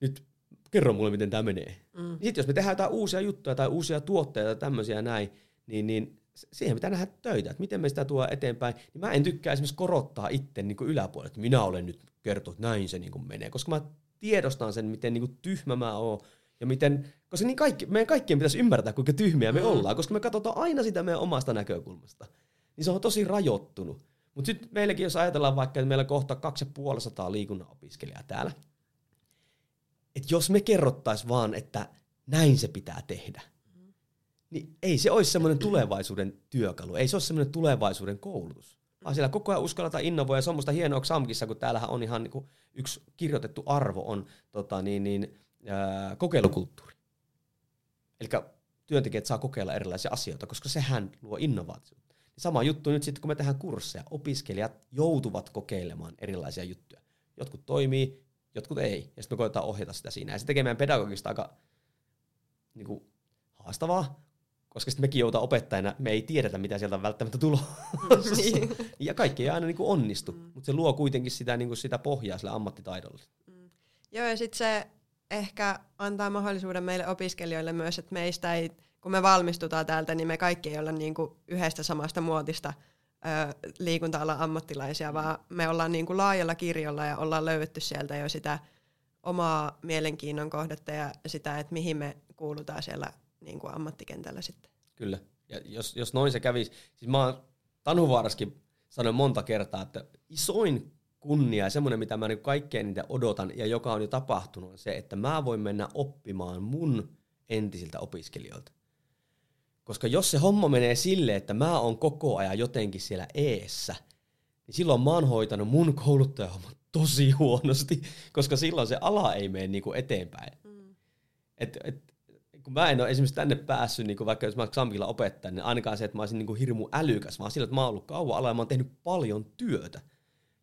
nyt kerro mulle, miten tämä menee. Mm. Niin sitten jos me tehdään jotain uusia juttuja tai uusia tuotteita tai tämmöisiä näin, niin, niin siihen pitää nähdä töitä, että miten me sitä tuo eteenpäin. Niin mä en tykkää esimerkiksi korottaa itse niin yläpuolelle, että minä olen nyt kertonut, että näin se niin kuin menee, koska mä tiedostan sen, miten niin kuin tyhmä mä oon ja miten, koska niin kaikki, meidän kaikkien pitäisi ymmärtää, kuinka tyhmiä me mm. ollaan, koska me katsotaan aina sitä meidän omasta näkökulmasta. Niin se on tosi rajoittunut. Mutta sitten meilläkin, jos ajatellaan vaikka, että meillä on kohta 2500 liikunnan opiskelijaa täällä, että jos me kerrottaisiin vaan, että näin se pitää tehdä, niin ei se olisi semmoinen tulevaisuuden työkalu, ei se ole semmoinen tulevaisuuden koulutus. Vaan siellä koko ajan uskalletaan innovoida, se on musta hienoa Xamkissa, kun täällähän on ihan niin yksi kirjoitettu arvo on tota, niin, niin, ää, kokeilukulttuuri. Eli työntekijät saa kokeilla erilaisia asioita, koska sehän luo innovaatiota. Sama juttu nyt sitten, kun me tehdään kursseja. Opiskelijat joutuvat kokeilemaan erilaisia juttuja. Jotkut toimii, jotkut ei. Ja sitten me koetaan ohjata sitä siinä. Ja se tekee meidän pedagogista aika niin kuin, haastavaa, koska sitten mekin joutaa opettajana, me ei tiedetä, mitä sieltä välttämättä tulossa. Niin. ja kaikki ei aina niin kuin onnistu, mm. mutta se luo kuitenkin sitä, niin kuin sitä pohjaa sille ammattitaidolle. Mm. Joo, ja sitten se ehkä antaa mahdollisuuden meille opiskelijoille myös, että meistä ei kun me valmistutaan täältä, niin me kaikki ei olla niin kuin yhdestä samasta muotista ö, liikunta-alan ammattilaisia, vaan me ollaan niin kuin laajalla kirjolla ja ollaan löydetty sieltä jo sitä omaa mielenkiinnon kohdetta ja sitä, että mihin me kuulutaan siellä niin kuin ammattikentällä sitten. Kyllä. Ja jos, jos noin se kävisi, siis mä oon Tanhuvaaraskin sanoin monta kertaa, että isoin kunnia ja semmoinen, mitä mä niin kaikkein niitä odotan ja joka on jo tapahtunut, on se, että mä voin mennä oppimaan mun entisiltä opiskelijoilta. Koska jos se homma menee silleen, että mä oon koko ajan jotenkin siellä eessä, niin silloin mä oon hoitanut mun kouluttajahomman tosi huonosti, koska silloin se ala ei mene niinku eteenpäin. Mm. Et, et, kun mä en ole esimerkiksi tänne päässyt, niin vaikka jos mä Xamkilla opettajan, niin ainakaan se, että mä olisin niin hirmu älykäs, vaan sillä, että mä oon ollut kauan ala ja mä oon tehnyt paljon työtä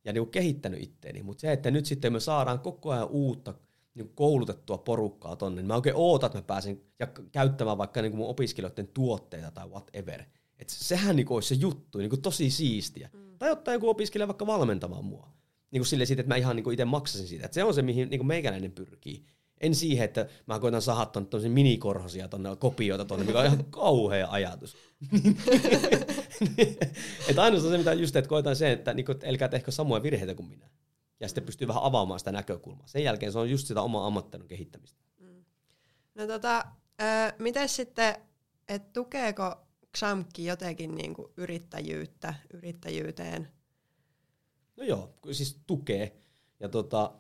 ja niin kehittänyt itteeni. Mutta se, että nyt sitten me saadaan koko ajan uutta niin koulutettua porukkaa tonne, niin mä oikein ootan, että mä pääsen ja käyttämään vaikka niin mun opiskelijoiden tuotteita tai whatever. Et sehän niin olisi se juttu, niin tosi siistiä. Mm. Tai ottaa joku opiskelija vaikka valmentamaan mua. Niin kuin silleen siitä, että mä ihan niin itse maksasin siitä. Et se on se, mihin niin meikäläinen pyrkii. En siihen, että mä koitan saada tuonne minikorhosia tuonne kopioita tuonne, mikä on ihan kauhea ajatus. että ainoastaan se, mitä just, että koitan sen, että, niin kuin, älkää tehkö samoja virheitä kuin minä ja sitten pystyy vähän avaamaan sitä näkökulmaa. Sen jälkeen se on just sitä omaa ammattelun kehittämistä. Mm. No tota, äh, miten sitten että tukeeko XAMKki jotenkin niinku yrittäjyyttä, yrittäjyyteen? No joo, siis tukee. Ja tota,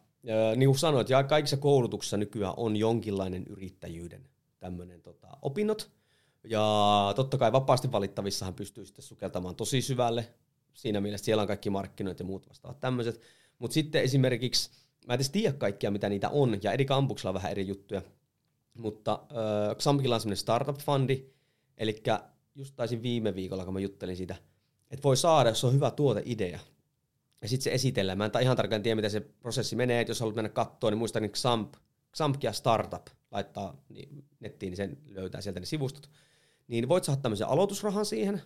niin kuin sanoit, ja kaikissa koulutuksissa nykyään on jonkinlainen yrittäjyyden tämmöinen tota, opinnot. Ja totta kai vapaasti valittavissahan pystyy sitten sukeltamaan tosi syvälle. Siinä mielessä siellä on kaikki markkinoit ja muut vastaavat tämmöiset. Mutta sitten esimerkiksi, mä en edes tiedä kaikkia mitä niitä on, ja eri kampuksilla on vähän eri juttuja. Mutta äh, Xampilla on semmoinen startup-fundi, eli just taisin viime viikolla, kun mä juttelin siitä, että voi saada, jos on hyvä tuoteidea, ja sitten se esitellään. Mä en ihan tarkalleen tiedä, miten se prosessi menee, että jos haluat mennä kattoon, niin muistan, että Xamp, Xamp ja Startup laittaa niin nettiin, niin sen löytää sieltä ne sivustot. Niin voit saada tämmöisen aloitusrahan siihen,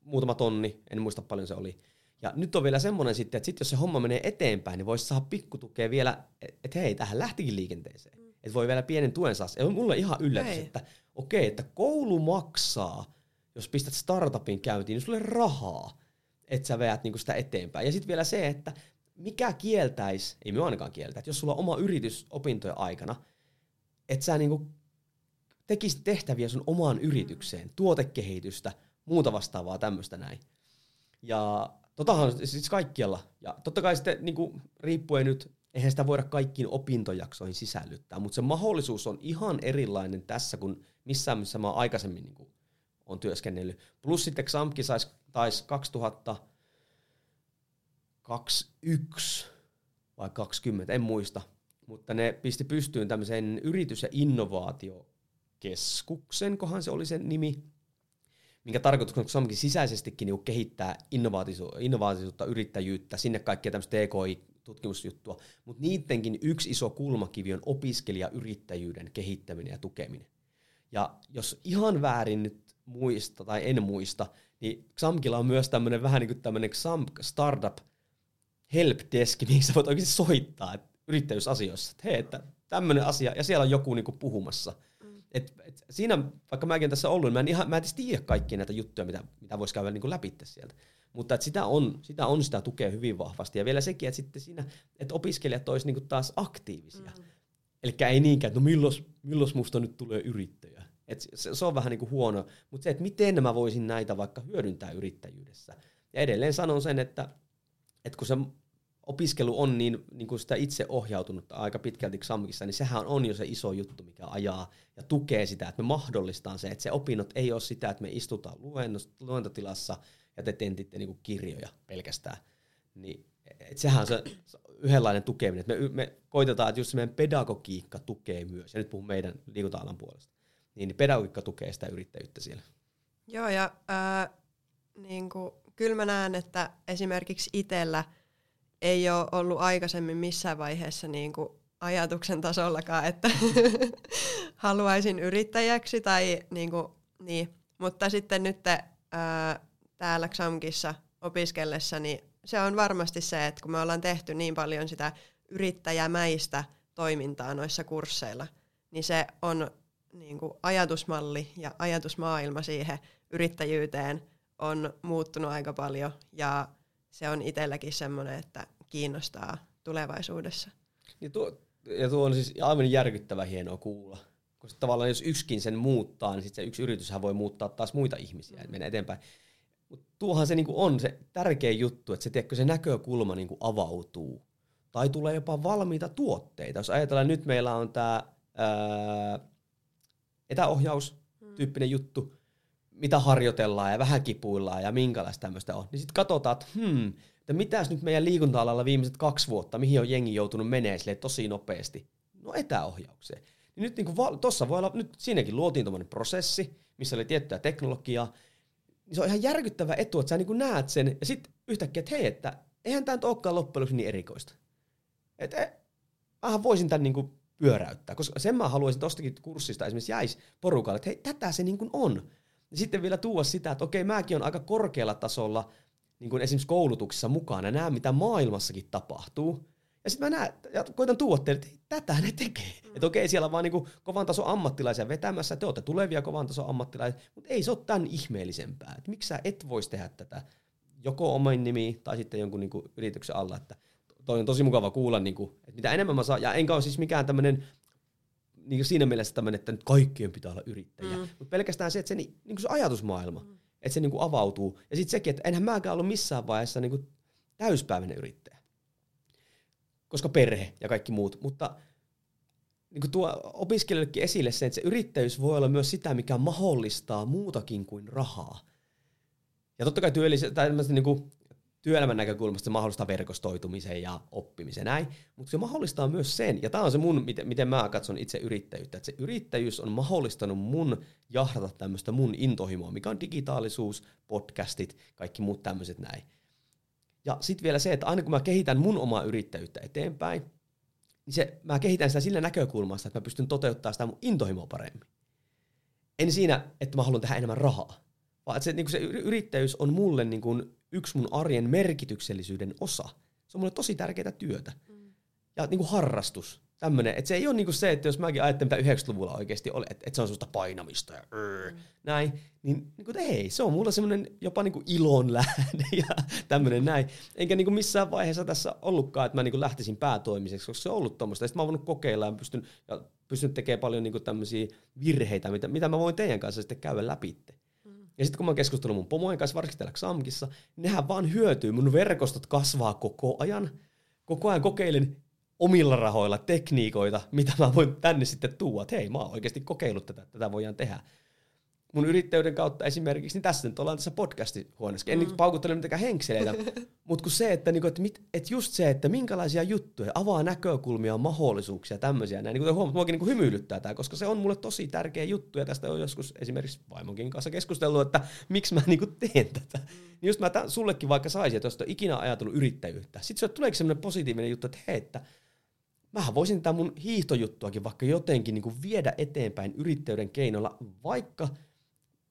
muutama tonni, en muista paljon se oli. Ja nyt on vielä semmoinen sitten, että sit jos se homma menee eteenpäin, niin voisi saada pikkutukea vielä, että hei, tähän lähtikin liikenteeseen. Mm. Että voi vielä pienen tuen saa. Ja mulle ihan yllätys, hei. että okei, okay, että koulu maksaa, jos pistät startupin käyntiin, niin sulle rahaa että sä veät niinku sitä eteenpäin. Ja sitten vielä se, että mikä kieltäisi, ei me ainakaan kieltä, että jos sulla on oma yritys opintojen aikana, että sä niinku tekisit tehtäviä sun omaan yritykseen, tuotekehitystä, muuta vastaavaa tämmöistä näin. Ja totahan siis kaikkialla. Ja totta kai sitten niinku, riippuen nyt, eihän sitä voida kaikkiin opintojaksoihin sisällyttää, mutta se mahdollisuus on ihan erilainen tässä kuin missään missä mä oon aikaisemmin niinku, on työskennellyt. Plus sitten XAMKki saisi taisi 2021 vai 20, en muista, mutta ne pisti pystyyn tämmöisen yritys- ja innovaatiokeskuksen, kohan se oli sen nimi, minkä tarkoitus on samankin sisäisestikin niin kehittää innovaatisuutta, yrittäjyyttä, sinne kaikkea tämmöistä TKI-tutkimusjuttua, mutta niidenkin yksi iso kulmakivi on opiskelijayrittäjyyden kehittäminen ja tukeminen. Ja jos ihan väärin nyt muista tai en muista, niin Xamkilla on myös tämmöinen vähän niin kuin tämmöinen Xamk Startup helpdesk, mihin sä voit oikeasti soittaa et yrittäjyysasioissa, että hei, että tämmöinen asia, ja siellä on joku niin kuin puhumassa. Mm. Et, et siinä, vaikka mäkin tässä ollut, niin mä en, ihan, mä en tiedä kaikkia näitä juttuja, mitä, mitä voisi käydä niin kuin läpi sieltä. Mutta että sitä, on, sitä on sitä tukea hyvin vahvasti. Ja vielä sekin, että sitten siinä, että opiskelijat olisivat niin taas aktiivisia. Mm. Eli ei niinkään, että no milloin, milloin musta nyt tulee yrittäjä. Et se, se on vähän niin kuin huono, mutta se, että miten mä voisin näitä vaikka hyödyntää yrittäjyydessä. Ja edelleen sanon sen, että, että kun se opiskelu on niin, niin kuin sitä itse ohjautunut aika pitkälti XAMKissa, niin sehän on jo se iso juttu, mikä ajaa ja tukee sitä, että me mahdollistaan se, että se opinnot ei ole sitä, että me istutaan luentotilassa ja te tentitte niin kuin kirjoja pelkästään. Niin, et sehän on se yhdenlainen tukeminen. Että me, me koitetaan, että just se meidän pedagogiikka tukee myös, ja nyt puhun meidän liikunta-alan puolesta niin pedagogiikka tukee sitä yrittäjyyttä siellä. Joo, ja ää, niin kuin, kyllä mä näen, että esimerkiksi itsellä ei ole ollut aikaisemmin missään vaiheessa niin kuin ajatuksen tasollakaan, että haluaisin yrittäjäksi tai niin kuin, niin. Mutta sitten nyt ää, täällä XAMKissa opiskellessa, niin se on varmasti se, että kun me ollaan tehty niin paljon sitä yrittäjämäistä toimintaa noissa kursseilla, niin se on niin kuin ajatusmalli ja ajatusmaailma siihen yrittäjyyteen on muuttunut aika paljon ja se on itselläkin semmoinen, että kiinnostaa tulevaisuudessa. Ja tuo, ja tuo on siis aivan järkyttävä hienoa kuulla. Koska tavallaan jos yksikin sen muuttaa, niin sitten se yksi yrityshän voi muuttaa taas muita ihmisiä, että mennä eteenpäin. Mutta tuohan se niinku on se tärkein juttu, että se, tiedätkö, se näkökulma niinku avautuu. Tai tulee jopa valmiita tuotteita. Jos ajatellaan, nyt meillä on tämä etäohjaus tyyppinen juttu, mitä harjoitellaan ja vähän kipuillaan ja minkälaista tämmöistä on. Niin sitten katsotaan, että hmm, että mitäs nyt meidän liikunta-alalla viimeiset kaksi vuotta, mihin on jengi joutunut menee tosi nopeasti. No etäohjaukseen. Niin nyt niin tuossa voi olla, nyt siinäkin luotiin tuommoinen prosessi, missä oli tiettyä teknologiaa, niin se on ihan järkyttävä etu, että sä niin näet sen, ja sitten yhtäkkiä, että hei, että eihän tämä nyt olekaan loppujen niin erikoista. Että eh, mähän voisin tämän niin pyöräyttää. Koska sen mä haluaisin tostakin kurssista esimerkiksi jäisi porukalle, että hei, tätä se niin kuin on. Ja sitten vielä tuoda sitä, että okei, mäkin on aika korkealla tasolla niin kuin esimerkiksi koulutuksessa mukana, näen mitä maailmassakin tapahtuu. Ja sitten mä näen, ja koitan tuoda teille, että tätä ne tekee. Mm. Että okei, siellä on vaan niin kovan tason ammattilaisia vetämässä, te olette tulevia kovan tason ammattilaisia, mutta ei se ole tämän ihmeellisempää. Että miksi sä et voisi tehdä tätä joko oman nimi tai sitten jonkun niin kuin yrityksen alla, että toi on tosi mukava kuulla, niin kuin, että mitä enemmän mä saan, ja enkä ole siis mikään tämmöinen niin siinä mielessä tämmöinen, että nyt kaikkien pitää olla yrittäjiä. Mm. Mutta pelkästään se, että se, niin, niin se ajatusmaailma, mm. että se niin kuin avautuu. Ja sitten sekin, että enhän mäkään ollut missään vaiheessa niin kuin täyspäiväinen yrittäjä. Koska perhe ja kaikki muut. Mutta niin kuin tuo opiskelijoillekin esille se, että se yrittäjyys voi olla myös sitä, mikä mahdollistaa muutakin kuin rahaa. Ja totta kai työllis- tai niin kuin työelämän näkökulmasta se mahdollistaa verkostoitumisen ja oppimisen näin, mutta se mahdollistaa myös sen, ja tämä on se mun, miten, miten mä katson itse yrittäjyyttä, että se yrittäjyys on mahdollistanut mun jahdata tämmöistä mun intohimoa, mikä on digitaalisuus, podcastit, kaikki muut tämmöiset näin. Ja sitten vielä se, että aina kun mä kehitän mun omaa yrittäjyyttä eteenpäin, niin se, mä kehitän sitä sillä näkökulmasta, että mä pystyn toteuttamaan sitä mun intohimoa paremmin. En siinä, että mä haluan tehdä enemmän rahaa, vaan että se, niin se yrittäjyys on mulle niin kuin yksi mun arjen merkityksellisyyden osa. Se on mulle tosi tärkeää työtä. Ja niin kuin harrastus. Tämmönen, että se ei ole niin kuin se, että jos mäkin ajattelen, mitä 90-luvulla oikeasti oli, että, että se on sellaista painamista ja öö, mm. näin, niin, niin kuin, ei, se on mulla semmoinen jopa niin kuin ilon lähde ja tämmöinen näin. Enkä niin kuin missään vaiheessa tässä ollutkaan, että mä niin kuin lähtisin päätoimiseksi, koska se on ollut tuommoista. Sitten mä oon voinut kokeilla ja pystyn, ja pystyn tekemään paljon niin kuin tämmöisiä virheitä, mitä, mitä mä voin teidän kanssa sitten käydä läpi. Ja sitten kun mä keskustellut mun pomojen kanssa, varsinkin täällä Xamkissa, niin nehän vaan hyötyy. Mun verkostot kasvaa koko ajan. Koko ajan kokeilen omilla rahoilla tekniikoita, mitä mä voin tänne sitten tuoda. Että hei, mä oon oikeasti kokeillut tätä, tätä voidaan tehdä mun yrittäjyyden kautta esimerkiksi, niin tässä nyt ollaan tässä podcastihuoneessa. En mm. nyt paukuttele mitenkään henkseleitä, mutta kun se, että, niinku, että, mit, että just se, että minkälaisia juttuja, avaa näkökulmia, mahdollisuuksia, tämmöisiä, näin, niin kuin huomaat, muakin niin hymyilyttää tämä, koska se on mulle tosi tärkeä juttu, ja tästä on joskus esimerkiksi vaimonkin kanssa keskustellut, että miksi mä niin kuin teen tätä. Mm. Niin just mä tämän, sullekin vaikka saisin, että jos et ikinä ajatellut yrittäjyyttä. Sitten se tuleeko semmoinen positiivinen juttu, että hei, että mähän voisin tämän mun hiihtojuttuakin vaikka jotenkin niin kuin viedä eteenpäin yrittäjyyden keinoilla, vaikka –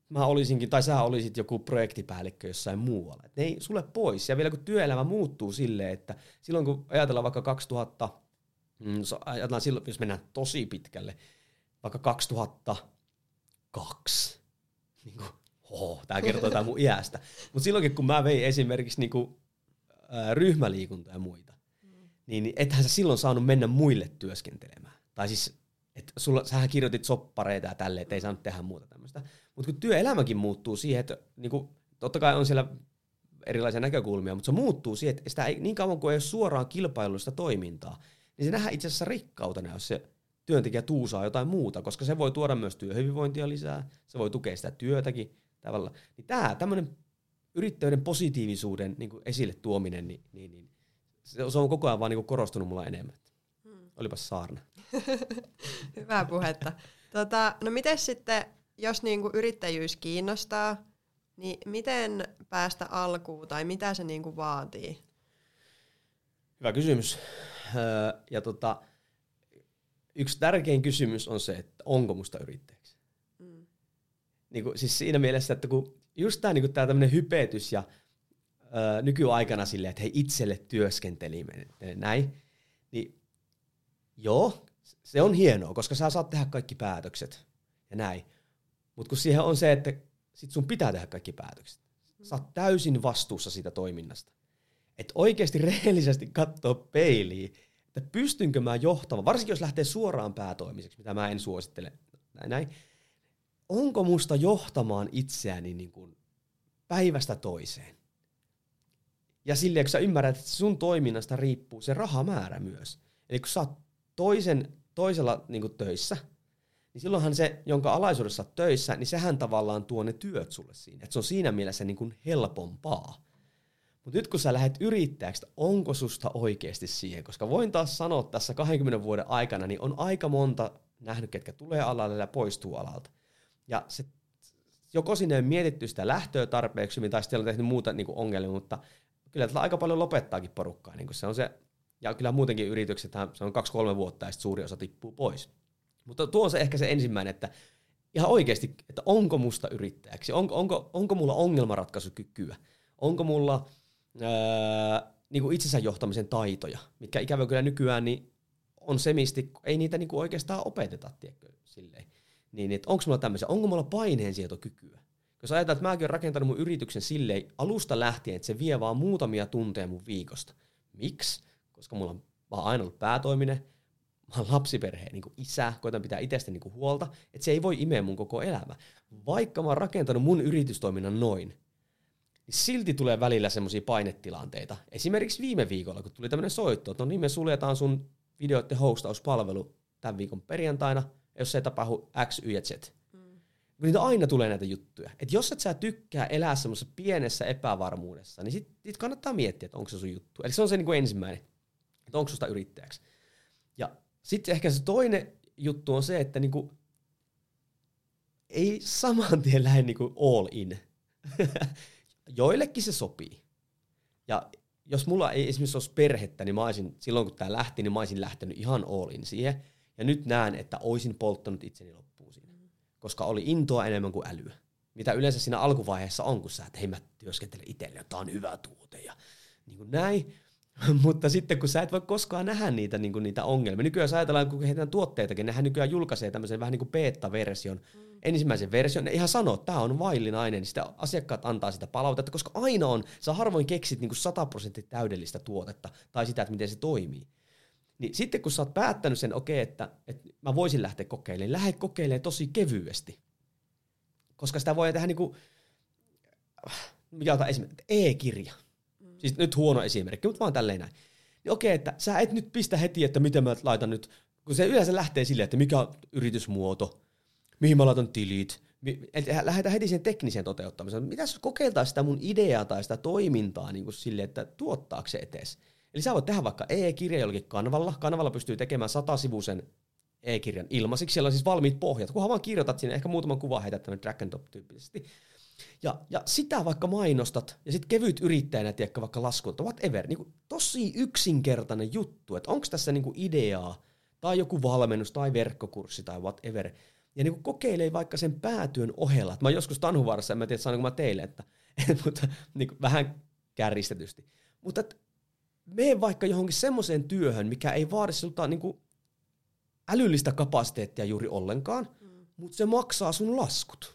mä olisinkin, tai sä olisit joku projektipäällikkö jossain muualla. Et ne ei sulle pois. Ja vielä kun työelämä muuttuu silleen, että silloin kun ajatellaan vaikka 2000, mm, ajatellaan silloin, jos mennään tosi pitkälle, vaikka 2002, niin kuin, oho, tämä kertoo tämä mun iästä. Mutta silloinkin kun mä vein esimerkiksi niin kuin, ä, ryhmäliikuntaa ja muita, mm. niin, ethän sä silloin saanut mennä muille työskentelemään. Tai siis, että sähän kirjoitit soppareita ja tälleen, että ei saanut tehdä muuta tämmöistä. Mutta kun työelämäkin muuttuu siihen, että niin kuin, totta kai on siellä erilaisia näkökulmia, mutta se muuttuu siihen, että sitä ei, niin kauan kuin ei ole suoraan kilpailullista toimintaa, niin se nähdään itse asiassa rikkautena, jos se työntekijä tuusaa jotain muuta, koska se voi tuoda myös työhyvinvointia lisää, se voi tukea sitä työtäkin tavalla. Niin tämä tämmöinen yrittäjyyden positiivisuuden niin kuin esille tuominen, niin, niin, niin se on koko ajan vaan niin kuin korostunut mulla enemmän. Hmm. Olipas saarna. Hyvää puhetta. Tota, no miten sitten jos niinku yrittäjyys kiinnostaa, niin miten päästä alkuun tai mitä se niinku vaatii? Hyvä kysymys. Öö, ja tota, yksi tärkein kysymys on se, että onko musta yrittäjäksi. Mm. Niinku, siis siinä mielessä, että kun just tämä niinku tämmöinen hypetys ja öö, nykyaikana silleen, että hei itselle työskenteliminen, näin, niin joo, se on hienoa, koska sä saat tehdä kaikki päätökset ja näin. Mutta kun siihen on se, että sit sun pitää tehdä kaikki päätökset. Sä oot täysin vastuussa siitä toiminnasta. Että oikeasti rehellisesti katsoa peiliin, että pystynkö mä johtamaan, varsinkin jos lähtee suoraan päätoimiseksi, mitä mä en suosittele, näin, näin onko musta johtamaan itseäni niin kuin päivästä toiseen. Ja silleen, kun sä ymmärrät, että sun toiminnasta riippuu se rahamäärä myös. Eli kun sä oot toisen, toisella niin kuin töissä – niin silloinhan se, jonka alaisuudessa olet töissä, niin sehän tavallaan tuo ne työt sulle siinä. Et se on siinä mielessä niin kuin helpompaa. Mutta nyt kun sä lähdet yrittäjäksi, onko susta oikeasti siihen? Koska voin taas sanoa tässä 20 vuoden aikana, niin on aika monta nähnyt, ketkä tulee alalle ja poistuu alalta. Ja se, joko sinne ei mietitty sitä lähtöä tarpeeksi hyvin, tai sitten on tehnyt muuta niin kuin ongelmia, mutta kyllä tällä aika paljon lopettaakin porukkaa. Niin se on se, ja kyllä muutenkin yritykset, se on kaksi-kolme vuotta, ja sitten suuri osa tippuu pois. Mutta tuo on se ehkä se ensimmäinen, että ihan oikeasti, että onko musta yrittäjäksi, onko, onko, onko mulla ongelmanratkaisukykyä, onko mulla ää, niin kuin itsensä johtamisen taitoja, mitkä ikävä kyllä nykyään niin on semisti, ei niitä niin kuin oikeastaan opeteta, tiedätkö, silleen. Niin, että onko mulla tämmöisiä, onko mulla paineensietokykyä? Jos ajatellaan, että mäkin olen rakentanut mun yrityksen silleen alusta lähtien, että se vie vaan muutamia tunteja mun viikosta. Miksi? Koska mulla on vaan aina ollut päätoiminen, mä oon lapsiperheen niin isä, koitan pitää itsestä niin huolta, että se ei voi imeä mun koko elämä. Vaikka mä oon rakentanut mun yritystoiminnan noin, niin silti tulee välillä semmoisia painetilanteita. Esimerkiksi viime viikolla, kun tuli tämmöinen soitto, että no niin me suljetaan sun videoiden hostauspalvelu tämän viikon perjantaina, jos se ei tapahdu X, Y ja Z. Mm. Niitä aina tulee näitä juttuja. että jos et sä tykkää elää semmoisessa pienessä epävarmuudessa, niin sit, sit kannattaa miettiä, että onko se sun juttu. Eli se on se niin kuin ensimmäinen, että onko susta yrittäjäksi. Ja sitten ehkä se toinen juttu on se, että niinku, ei saman tien lähde niinku all in. Joillekin se sopii. Ja jos mulla ei esimerkiksi olisi perhettä, niin mä olisin, silloin kun tämä lähti, niin mä olisin lähtenyt ihan all in siihen. Ja nyt näen, että olisin polttanut itseni loppuun siinä. Koska oli intoa enemmän kuin älyä. Mitä yleensä siinä alkuvaiheessa on, kun sä, että hei mä työskentelen itselle, tämä on hyvä tuote ja niin kuin näin. Mutta sitten kun sä et voi koskaan nähdä niitä, niin niitä ongelmia. Nykyään jos ajatellaan, kun heitään tuotteitakin, nehän nykyään julkaisee tämmöisen vähän niin kuin beta-version, mm. ensimmäisen version. Ne ihan sanoo, että tämä on vaillinainen, niin sitä asiakkaat antaa sitä palautetta, koska aina on, sä harvoin keksit niin 100 prosenttia täydellistä tuotetta tai sitä, että miten se toimii. Niin sitten kun sä oot päättänyt sen, okei, okay, että, että mä voisin lähteä kokeilemaan, lähde kokeilemaan tosi kevyesti. Koska sitä voi tehdä niin kuin, mikä otan esimerkiksi, e-kirja Siis nyt huono esimerkki, mutta vaan tälleen näin. Niin okei, että sä et nyt pistä heti, että miten mä laitan nyt, kun se yleensä lähtee silleen, että mikä on yritysmuoto, mihin mä laitan tilit, Eli lähdetään heti sen tekniseen toteuttamiseen. Mitä kokeiltaan sitä mun ideaa tai sitä toimintaa niin kuin sille, että tuottaako se etes? Eli sä voit tehdä vaikka e-kirja jollakin kanavalla. Kanavalla pystyy tekemään satasivuisen e-kirjan ilmaisiksi. Siellä on siis valmiit pohjat. Kunhan vaan kirjoitat sinne, ehkä muutaman kuvan heität tämän drag and drop tyyppisesti. Ja, ja sitä vaikka mainostat, ja sitten kevyt yrittäjänä, tiedätkö, vaikka laskut, whatever, niin kuin tosi yksinkertainen juttu, että onko tässä niin kuin ideaa, tai joku valmennus, tai verkkokurssi, tai whatever, ja niin kuin kokeilee vaikka sen päätyön ohella. Että mä joskus Tanhuvaarassa, en mä tiedä sanoinko mä teille, että, mutta niin kuin vähän kärristetysti. Mutta mene vaikka johonkin semmoiseen työhön, mikä ei vaadi sulta niin kuin älyllistä kapasiteettia juuri ollenkaan, mm. mutta se maksaa sun laskut.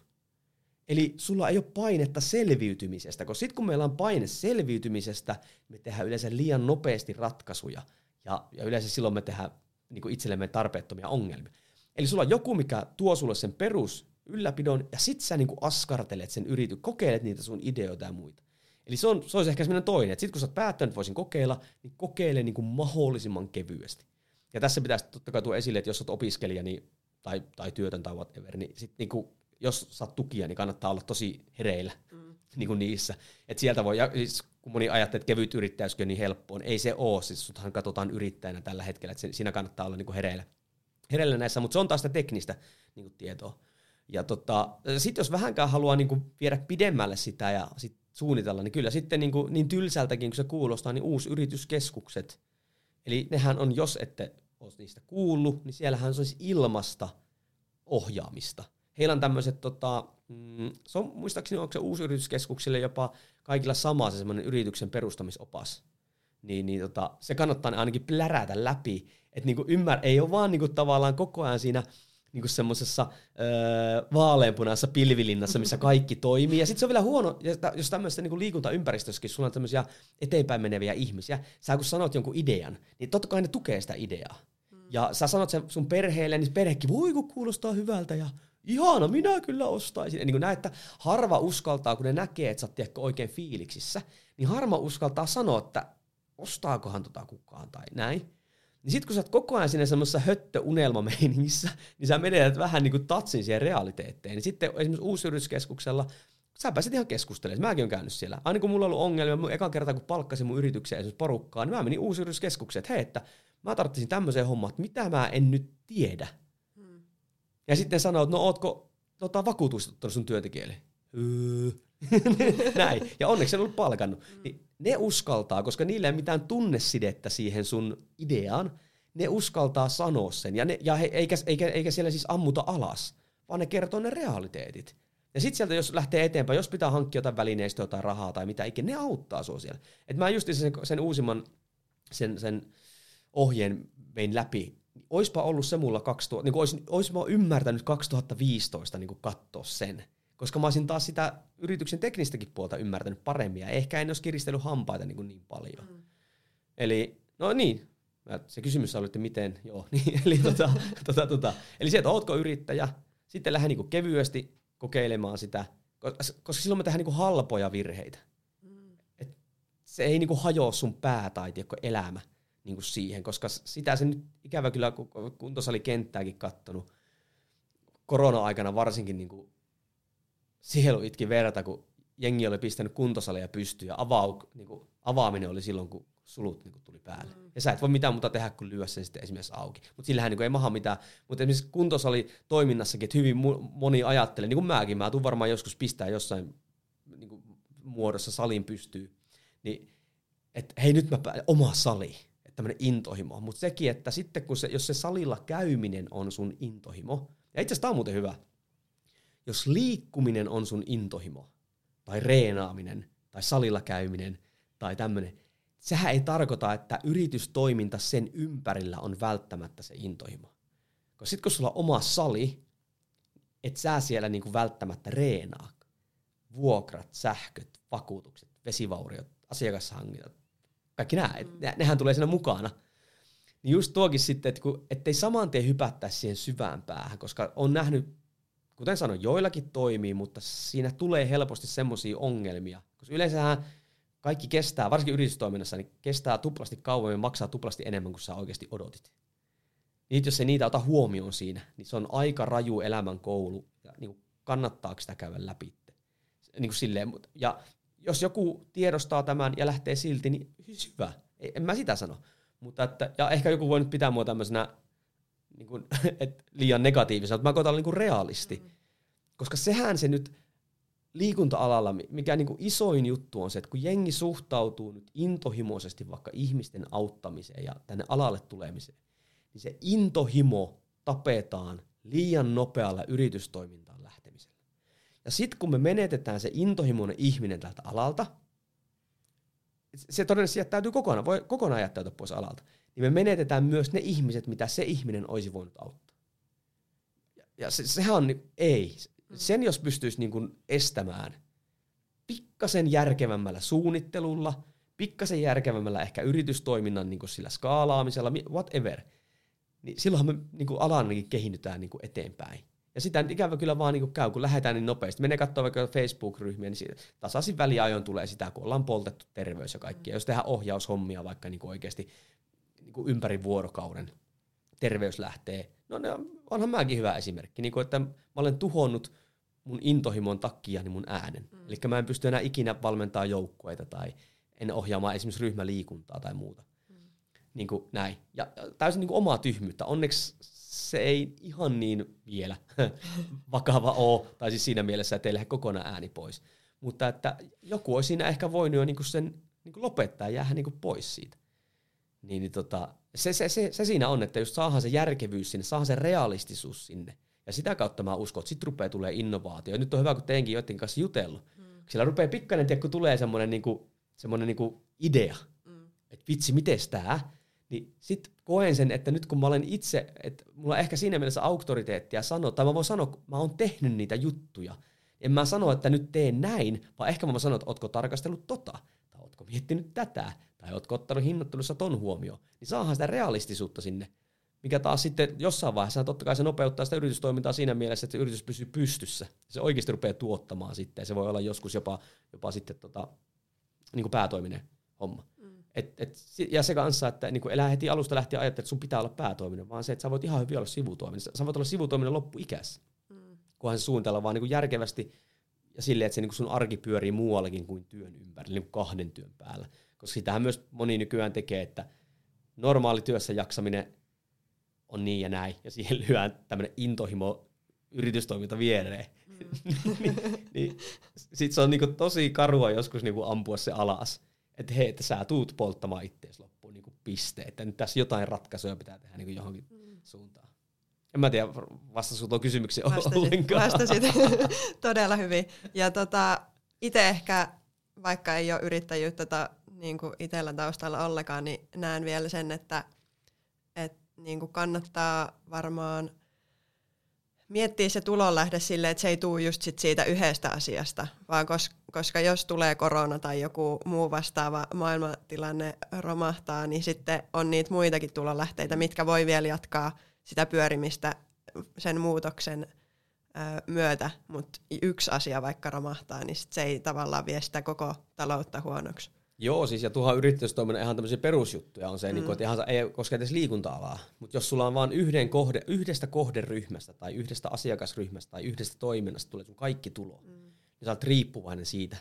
Eli sulla ei ole painetta selviytymisestä, koska sitten kun meillä on paine selviytymisestä, me tehdään yleensä liian nopeasti ratkaisuja, ja, ja yleensä silloin me tehdään niin kuin itsellemme tarpeettomia ongelmia. Eli sulla on joku, mikä tuo sulle sen perus ylläpidon, ja sit sä niin kuin askartelet sen yritys, kokeilet niitä sun ideoita ja muita. Eli se, on, se olisi ehkä semmoinen toinen, että sitten kun sä oot päättänyt, voisin kokeilla, niin kokeile niin kuin mahdollisimman kevyesti. Ja tässä pitäisi totta kai tuoda esille, että jos olet opiskelija niin, tai, tai työtön tai whatever, niin sit niin kuin jos saat tukia, niin kannattaa olla tosi hereillä mm. niin kuin niissä. Et sieltä voi, ja siis kun moni ajattelee, että kevyt yrittäjyys on niin helppoa, niin ei se ole. Siis suthan katsotaan yrittäjänä tällä hetkellä, että siinä kannattaa olla niin kuin hereillä. hereillä näissä, mutta se on taas sitä teknistä niin kuin tietoa. Ja tota, sitten jos vähänkään haluaa niin kuin viedä pidemmälle sitä ja sit suunnitella, niin kyllä sitten niin, kuin, niin tylsältäkin kun se kuulostaa, niin uusi yrityskeskukset. Eli nehän on, jos ette ole niistä kuullut, niin siellähän se olisi ilmasta ohjaamista – heillä on tämmöiset, tota, mm, se on muistaakseni onko se uusi yrityskeskuksille jopa kaikilla sama se semmoinen yrityksen perustamisopas. Niin, niin tota, se kannattaa ainakin plärätä läpi, että niinku ymmär, ei ole vaan niinku tavallaan koko ajan siinä niinku semmoisessa öö, vaaleanpunaisessa pilvilinnassa, missä kaikki toimii. Ja sitten se on vielä huono, jos tämmöisessä niinku liikuntaympäristössäkin sulla on tämmöisiä eteenpäin meneviä ihmisiä, sä kun sanot jonkun idean, niin totta kai ne tukee sitä ideaa. Ja sä sanot sen sun perheelle, niin perhekin voi kuulostaa hyvältä ja ihana, minä kyllä ostaisin. niin kuin näet, että harva uskaltaa, kun ne näkee, että sä oot oikein fiiliksissä, niin harva uskaltaa sanoa, että ostaakohan tota kukaan tai näin. Niin sit kun sä oot koko ajan siinä semmoisessa höttöunelmameiningissä, niin sä menetät vähän niin kuin tatsin siihen realiteetteen. Niin sitten esimerkiksi uusyrityskeskuksella sä pääsit ihan keskustelemaan. Mäkin olen käynyt siellä. Aina kun mulla on ollut ongelmia, ekan kertaa kun palkkasin mun yritykseen esimerkiksi porukkaa, niin mä menin uusyrityskeskukseen, että hei, että mä tarvitsin tämmöiseen hommaan, että mitä mä en nyt tiedä. Ja sitten sanoo, että no ootko tota, vakuutustuttanut sun työntekijöille? Öö. Näin. Ja onneksi en ollut palkannut. Mm. Niin ne uskaltaa, koska niillä ei mitään tunnesidettä siihen sun ideaan, ne uskaltaa sanoa sen. Ja, ne, ja he, eikä, eikä, eikä siellä siis ammuta alas, vaan ne kertoo ne realiteetit. Ja sitten sieltä, jos lähtee eteenpäin, jos pitää hankkia jotain välineistöä tai rahaa tai mitä ikinä, ne auttaa sua siellä. Et mä just sen, sen uusimman sen, sen ohjeen vein läpi oispa ollut se mulla 2000, niin ois, ois mä ymmärtänyt 2015 niin katsoa sen. Koska mä olisin taas sitä yrityksen teknistäkin puolta ymmärtänyt paremmin ja ehkä en olisi kiristellyt hampaita niin, kuin niin paljon. Mm. Eli, no niin, se kysymys oli, että miten, joo, niin, eli, tota, tota, tota, eli se, että ootko yrittäjä, sitten lähde niinku kevyesti kokeilemaan sitä, koska silloin me tehdään niinku halpoja virheitä. Mm. Et se ei niinku hajoa sun pää tai tiedätkö, elämä niinku siihen, koska sitä se nyt ikävä kyllä, kun kuntosalikenttääkin kattonut, korona-aikana varsinkin niinku sielu itki verta, kun jengi oli pistänyt kuntosalia pystyyn ja avau, niinku, avaaminen oli silloin, kun sulut niin tuli päälle. Mm. Ja sä et voi mitään muuta tehdä kuin lyödä sen sitten esimerkiksi auki. Mutta sillähän niin ei maha mitään. Mutta esimerkiksi kuntosali toiminnassakin, että hyvin moni ajattelee, niin kuin mäkin, mä tuun varmaan joskus pistää jossain niin kuin muodossa salin pystyy, niin että hei nyt mä pää, oma sali, tämmöinen intohimo. Mutta sekin, että sitten kun se, jos se salilla käyminen on sun intohimo, ja itse asiassa tämä on muuten hyvä, jos liikkuminen on sun intohimo, tai reenaaminen, tai salilla käyminen, tai tämmöinen, sehän ei tarkoita, että yritystoiminta sen ympärillä on välttämättä se intohimo. Koska sitten kun sulla on oma sali, et sä siellä niinku välttämättä reenaa. Vuokrat, sähköt, vakuutukset, vesivauriot, asiakashankinnat, kaikki nämä, mm. ne, nehän tulee siinä mukana. Niin just tuokin sitten, että kun, ettei saman tien hypättää siihen syvään päähän, koska on nähnyt, kuten sanoin, joillakin toimii, mutta siinä tulee helposti semmoisia ongelmia. Koska yleensähän kaikki kestää, varsinkin yritystoiminnassa, niin kestää tuplasti kauemmin, maksaa tuplasti enemmän kuin sä oikeasti odotit. Niin jos se niitä ota huomioon siinä, niin se on aika raju elämän koulu, ja niin kannattaako sitä käydä läpi. Niin kuin silleen, ja jos joku tiedostaa tämän ja lähtee silti, niin hyvä. En mä sitä sano. Mutta että, ja ehkä joku voi nyt pitää mua tämmöisenä niin kuin, et liian negatiivisena, mutta mä koitan olla niin kuin realisti. Mm. Koska sehän se nyt liikunta-alalla, mikä niin kuin isoin juttu on se, että kun jengi suhtautuu nyt intohimoisesti vaikka ihmisten auttamiseen ja tänne alalle tulemiseen, niin se intohimo tapetaan liian nopealla yritystoimintaan. Ja sitten kun me menetetään se intohimoinen ihminen tältä alalta, se todennäköisesti jättäytyy kokonaan, voi kokonaan jättäytyä pois alalta, niin me menetetään myös ne ihmiset, mitä se ihminen olisi voinut auttaa. Ja se, sehän on, ei, sen jos pystyisi niin kuin estämään pikkasen järkevämmällä suunnittelulla, pikkasen järkevämmällä ehkä yritystoiminnan niin kuin sillä skaalaamisella, whatever, niin silloinhan me niin kuin alanakin kehitytään niin kuin eteenpäin. Ja sitä ikävä kyllä vaan niin kuin käy, kun lähdetään niin nopeasti. Menee katsoa vaikka Facebook-ryhmiä, niin tasaisin väliajoin tulee sitä, kun ollaan poltettu terveys ja kaikki. Ja jos tehdään ohjaushommia vaikka niin kuin oikeasti niin kuin ympäri vuorokauden, terveys lähtee. No ne on, onhan mäkin hyvä esimerkki, niin kuin, että mä olen tuhonnut mun intohimon takia niin mun äänen. Mm. Eli mä en pysty enää ikinä valmentaa joukkueita tai en ohjaamaan esimerkiksi ryhmäliikuntaa tai muuta. Mm. Niin kuin näin. Ja täysin niin kuin omaa tyhmyyttä. Onneksi se ei ihan niin vielä vakava ole, tai siis siinä mielessä, että ei lähde kokonaan ääni pois. Mutta että joku olisi siinä ehkä voinut jo niin kuin sen niin kuin lopettaa ja jäädä niin kuin pois siitä. Niin, niin tota, se, se, se, se, siinä on, että jos saadaan se järkevyys sinne, saadaan se realistisuus sinne, ja sitä kautta mä uskon, että sitten rupeaa tulee innovaatio. Nyt on hyvä, kun teinkin joiden kanssa jutellut. Mm. Sillä rupeaa pikkainen, tiedä, kun tulee semmoinen niinku, semmoinen niinku idea, mm. että vitsi, miten tämä? Niin sitten koen sen, että nyt kun mä olen itse, että mulla on ehkä siinä mielessä auktoriteettia sanoa, tai mä voin sanoa, kun mä oon tehnyt niitä juttuja. En mä sano, että nyt teen näin, vaan ehkä mä sanon, että ootko tarkastellut tota, tai ootko miettinyt tätä, tai ootko ottanut hinnoittelussa ton huomioon. Niin saahan sitä realistisuutta sinne mikä taas sitten jossain vaiheessa totta kai se nopeuttaa sitä yritystoimintaa siinä mielessä, että se yritys pysyy pystyssä. Se oikeasti rupeaa tuottamaan sitten. Se voi olla joskus jopa, jopa sitten tota, niin kuin päätoiminen homma. Et, et, ja se kanssa, että niin elää heti alusta lähtien ajattelee, että sun pitää olla päätoiminen, vaan se, että sä voit ihan hyvin olla sivutoiminen. Sä voit olla sivutoiminen loppuikässä, mm. kunhan se suunnitella vaan niin järkevästi ja silleen, että se niin sun arki pyörii muuallakin kuin työn ympärillä, niin kuin kahden työn päällä. Koska sitähän myös moni nykyään tekee, että normaali työssä jaksaminen on niin ja näin, ja siihen lyön tämmöinen intohimo yritystoiminta viereen. Mm. niin, niin, Sitten se on niinku tosi karua joskus niinku ampua se alas. Että hei, että sä tuut polttamaan ittees loppuun niinku piste. Että nyt tässä jotain ratkaisuja pitää tehdä niinku johonkin mm. suuntaan. En mä tiedä, vastasiko tuon kysymyksen vastasit, ollenkaan. Vastasit todella hyvin. Ja tota, itse ehkä, vaikka ei ole yrittäjyyttä ta, niin kuin itsellä taustalla ollenkaan, niin näen vielä sen, että, että niin kuin kannattaa varmaan miettiä se tulonlähde silleen, että se ei tule just sit siitä yhdestä asiasta, vaan kos, koska jos tulee korona tai joku muu vastaava maailmantilanne romahtaa, niin sitten on niitä muitakin tulonlähteitä, mitkä voi vielä jatkaa sitä pyörimistä sen muutoksen myötä, mutta yksi asia vaikka romahtaa, niin sit se ei tavallaan vie sitä koko taloutta huonoksi. Joo, siis ja tuohon yritystoiminnan ihan tämmöisiä perusjuttuja on se, mm. niin kuin, että ihan ei koske edes liikunta-alaa. Mutta jos sulla on vain yhden kohde, yhdestä kohderyhmästä tai yhdestä asiakasryhmästä tai yhdestä toiminnasta tulee sun kaikki tulo, mm. niin sä oot riippuvainen siitä.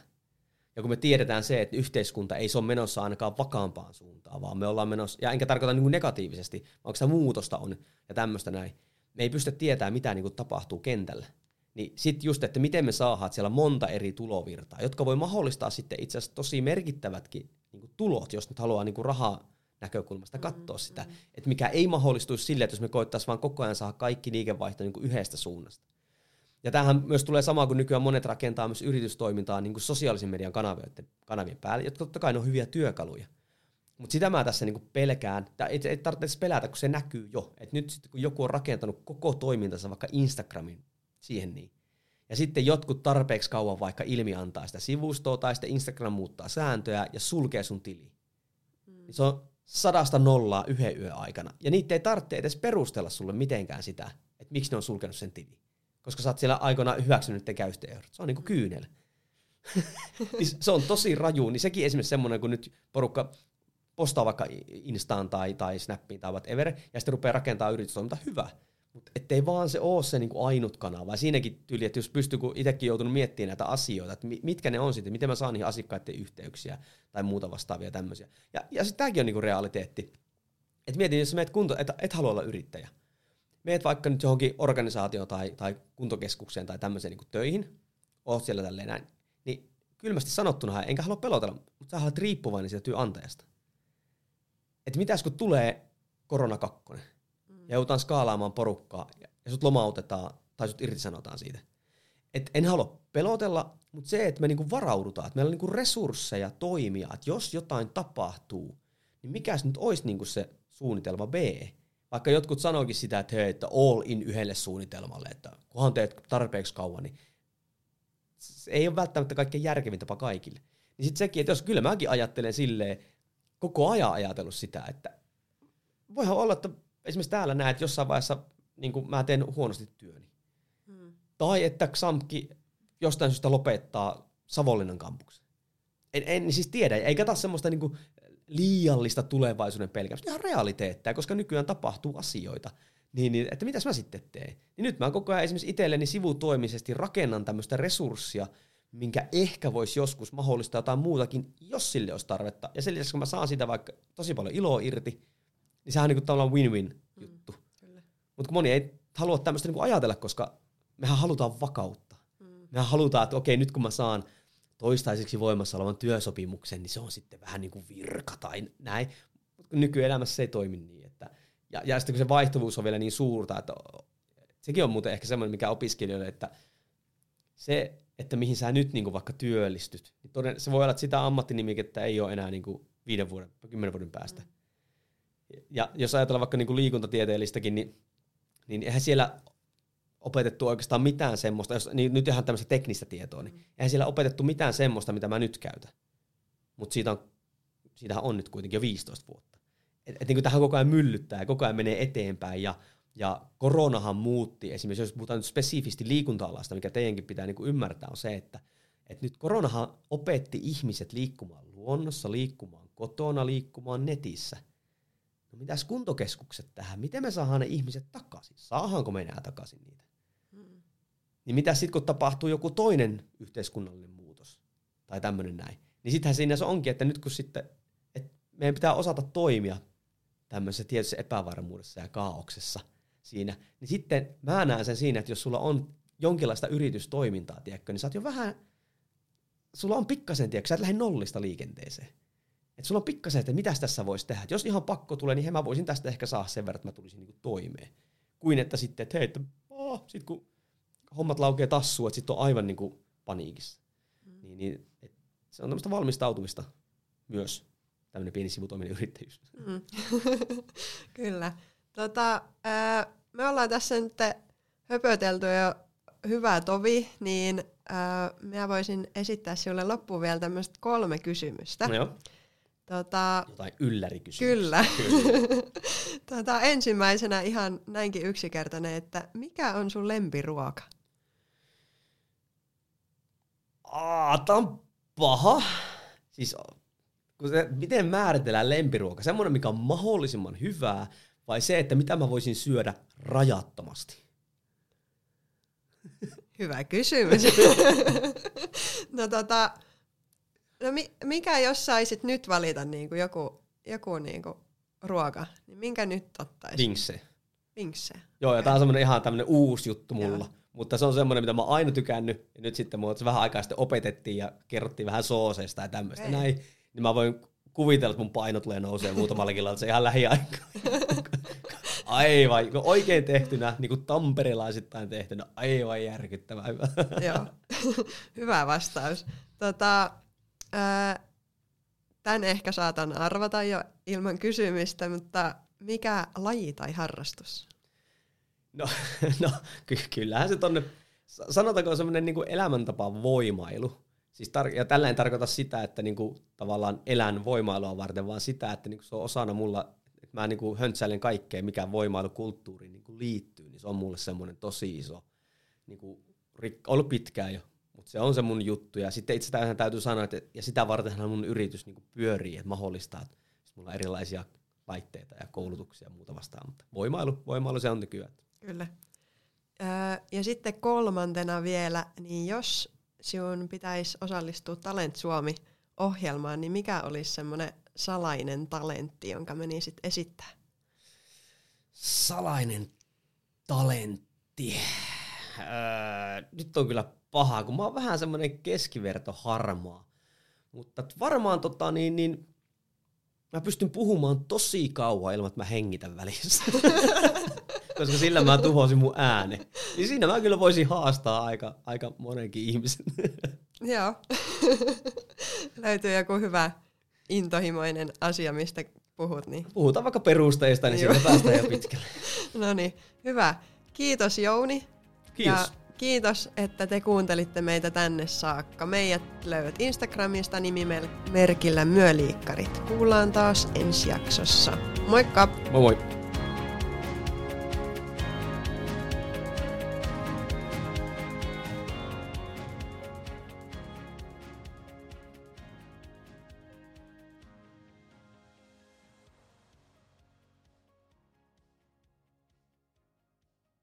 Ja kun me tiedetään se, että yhteiskunta ei se ole menossa ainakaan vakaampaan suuntaan, vaan me ollaan menossa, ja enkä tarkoita niin kuin negatiivisesti, vaan se muutosta on ja tämmöistä näin. Me ei pystytä tietämään, mitä niin kuin tapahtuu kentällä. Niin sitten just, että miten me saadaan siellä monta eri tulovirtaa, jotka voi mahdollistaa sitten itse asiassa tosi merkittävätkin niin kuin tulot, jos nyt haluaa niin kuin rahaa näkökulmasta mm, katsoa mm, sitä. Mm. Että mikä ei mahdollistuisi sille, että jos me koittaisiin vaan koko ajan saada kaikki liikevaihto niin kuin yhdestä suunnasta. Ja tämähän myös tulee sama kuin nykyään monet rakentaa myös yritystoimintaa niin kuin sosiaalisen median kanavien, kanavien päälle, jotka totta kai ne on hyviä työkaluja. Mutta sitä mä tässä niinku pelkään, ei, ei tarvitse pelätä, kun se näkyy jo. Et nyt sit, kun joku on rakentanut koko toimintansa vaikka Instagramin siihen niin. Ja sitten jotkut tarpeeksi kauan vaikka ilmi antaa sitä sivustoa tai sitten Instagram muuttaa sääntöjä ja sulkee sun tili. Mm. Se on sadasta nollaa yhden yön aikana. Ja niitä ei tarvitse edes perustella sulle mitenkään sitä, että miksi ne on sulkenut sen tili. Koska sä oot siellä aikana hyväksynyt te käyttöehdot. Se on niinku kyynel. Niin se on tosi raju. Niin sekin esimerkiksi semmoinen, kun nyt porukka postaa vaikka Instaan tai, tai Snappiin tai whatever, ja sitten rupeaa rakentamaan yritystoiminta, hyvä. Mutta ettei vaan se ole se niinku ainut kanava. Siinäkin tyyli, että jos pystyy, kun itsekin joutunut miettimään näitä asioita, että mitkä ne on sitten, miten mä saan niihin asiakkaiden yhteyksiä tai muuta vastaavia tämmöisiä. Ja, ja sitten tämäkin on niinku realiteetti. Että mietin, jos meet kunto, että et halua olla yrittäjä. Meet vaikka nyt johonkin organisaatioon tai, tai kuntokeskukseen tai tämmöiseen niinku töihin, oot siellä tälleen näin, niin kylmästi sanottuna, enkä halua pelotella, mutta sä olet riippuvainen siitä työnantajasta. Että mitäs kun tulee korona kakkonen, ja joudutaan skaalaamaan porukkaa ja sut lomautetaan tai sut irtisanotaan siitä. Et en halua pelotella, mutta se, että me niinku varaudutaan, että meillä on niinku resursseja toimia, että jos jotain tapahtuu, niin mikä nyt olisi niinku se suunnitelma B? Vaikka jotkut sanoikin sitä, että hei, että all in yhdelle suunnitelmalle, että kunhan teet tarpeeksi kauan, niin se ei ole välttämättä kaikkein järkevin tapa kaikille. Niin sitten sekin, että jos kyllä mäkin ajattelen silleen, koko ajan ajatellut sitä, että voihan olla, että esimerkiksi täällä näet jossain vaiheessa, niin kuin mä teen huonosti työni. Hmm. Tai että Xamki jostain syystä lopettaa Savonlinnan kampuksen. En, en siis tiedä, eikä taas semmoista niin kuin liiallista tulevaisuuden pelkästään, ihan realiteettia, koska nykyään tapahtuu asioita. Niin, niin, että mitäs mä sitten teen? Niin nyt mä koko ajan esimerkiksi itselleni sivutoimisesti rakennan tämmöistä resurssia, minkä ehkä voisi joskus mahdollistaa jotain muutakin, jos sille olisi tarvetta. Ja sen lisäksi, kun mä saan sitä vaikka tosi paljon iloa irti, niin sehän on niin tavallaan win-win juttu. Mm, Mutta moni ei halua tämmöistä niin ajatella, koska mehän halutaan vakautta. Mm. Mehän halutaan, että okei, nyt kun mä saan toistaiseksi voimassa olevan työsopimuksen, niin se on sitten vähän niin kuin virka tai näin. Mutta nykyelämässä se ei toimi niin. Että, ja, ja sitten kun se vaihtuvuus on vielä niin suurta, että sekin on muuten ehkä semmoinen, mikä opiskelijoille, että se, että mihin sä nyt niin kuin vaikka työllistyt, niin toden, se voi olla, että sitä ammattinimikettä ei ole enää niin kuin viiden vuoden, kymmenen vuoden päästä. Mm ja jos ajatellaan vaikka niin kuin liikuntatieteellistäkin, niin, niin eihän siellä opetettu oikeastaan mitään semmoista, jos, niin nyt ihan tämmöistä teknistä tietoa, niin eihän siellä opetettu mitään semmoista, mitä mä nyt käytän. Mutta siitä on, siitähän on nyt kuitenkin jo 15 vuotta. Et, et niin kuin tähän koko ajan myllyttää ja koko ajan menee eteenpäin ja, ja koronahan muutti, esimerkiksi jos puhutaan nyt spesifisti liikunta-alasta, mikä teidänkin pitää niin kuin ymmärtää, on se, että, että nyt koronahan opetti ihmiset liikkumaan luonnossa, liikkumaan kotona, liikkumaan netissä – no mitäs kuntokeskukset tähän, miten me saadaan ne ihmiset takaisin, saahanko me enää takaisin niitä? Hmm. Niin mitä sitten kun tapahtuu joku toinen yhteiskunnallinen muutos tai tämmöinen näin, niin sittenhän siinä se onkin, että nyt kun sitten, että meidän pitää osata toimia tämmöisessä tietyssä epävarmuudessa ja kaauksessa siinä, niin sitten mä näen sen siinä, että jos sulla on jonkinlaista yritystoimintaa, tiedätkö, niin sä oot jo vähän, sulla on pikkasen, tiedätkö, sä et lähde nollista liikenteeseen. Että sulla on pikkasen, että mitä tässä voisi tehdä. Et jos ihan pakko tulee, niin he mä voisin tästä ehkä saada sen verran, että mä tulisin niinku toimeen. Kuin että sitten, että hei, että oh, sit kun hommat laukee tassuun, että sitten on aivan niinku paniikissa. Mm. Niin, niin, et se on tämmöistä valmistautumista myös, tämmöinen pieni sivutoiminen yrittäjyys. Mm. Kyllä. Tota, ää, me ollaan tässä nyt höpötelty jo hyvä tovi, niin äh, minä voisin esittää sinulle loppuun vielä tämmöistä kolme kysymystä. Joo. Tota, Jotain yllärikysymyksiä. Kyllä. kyllä. tota, ensimmäisenä ihan näinkin yksinkertainen, että mikä on sun lempiruoka? Aa, tää on paha. Siis kun se, miten määritellään lempiruoka? Semmoinen, mikä on mahdollisimman hyvää, vai se, että mitä mä voisin syödä rajattomasti? Hyvä kysymys. no tota, no mi, mikä jos saisit nyt valita niin kuin joku, joku niin kuin ruoka, niin minkä nyt ottaisit? Vinkse. Vinkse. Joo, ja tää on semmoinen ihan tämmöinen uusi juttu mulla. Joo. Mutta se on semmoinen, mitä mä oon aina tykännyt, ja nyt sitten mua vähän aikaa sitten opetettiin ja kerrottiin vähän sooseista ja tämmöistä okay. näin. Niin mä voin kuvitella, että mun paino tulee nousee muutamalla kilolla, että se ihan lähiaikaa. Aivan, oikein tehtynä, niin kuin tamperelaisittain tehtynä, aivan järkyttävää hyvä. Joo, hyvä vastaus. Tota, tämän ehkä saatan arvata jo ilman kysymistä, mutta mikä laji tai harrastus? No, no ky- kyllähän se tonne, sanotaanko semmoinen niin elämäntapa voimailu. Siis tar- ja tällä en tarkoita sitä, että niinku tavallaan elän voimailua varten, vaan sitä, että niinku se on osana mulla, että mä niinku höntsäilen kaikkea, mikä voimailukulttuuriin niinku liittyy, niin se on mulle semmoinen tosi iso, niinku, rik- ollut pitkään jo, se on se mun juttu. Ja sitten itse täytyy sanoa, että ja sitä vartenhan mun yritys niinku pyörii, että mahdollistaa, että mulla on erilaisia laitteita ja koulutuksia ja muuta vastaan, mutta voimailu, voimailu se on nykyään. Kyllä. Öö, ja sitten kolmantena vielä, niin jos sinun pitäisi osallistua Talent Suomi-ohjelmaan, niin mikä olisi semmoinen salainen talentti, jonka menisit esittää? Salainen talentti. Öö, nyt on kyllä paha, kun mä oon vähän semmoinen keskiverto harmaa. Mutta varmaan tota, niin, niin, mä pystyn puhumaan tosi kauan ilman, että mä hengitän välissä. koska sillä mä tuhosin mun ääni. Niin siinä mä kyllä voisin haastaa aika, aika monenkin ihmisen. Joo. Löytyy joku hyvä intohimoinen asia, mistä puhut. Niin. Puhutaan vaikka perusteista, niin siitä päästään jo pitkälle. no niin, hyvä. Kiitos Jouni. Kiitos. Ja kiitos, että te kuuntelitte meitä tänne saakka. Meidät löydät Instagramista nimimerkillä Myöliikkarit. Kuullaan taas ensi jaksossa. Moikka! Moi moi!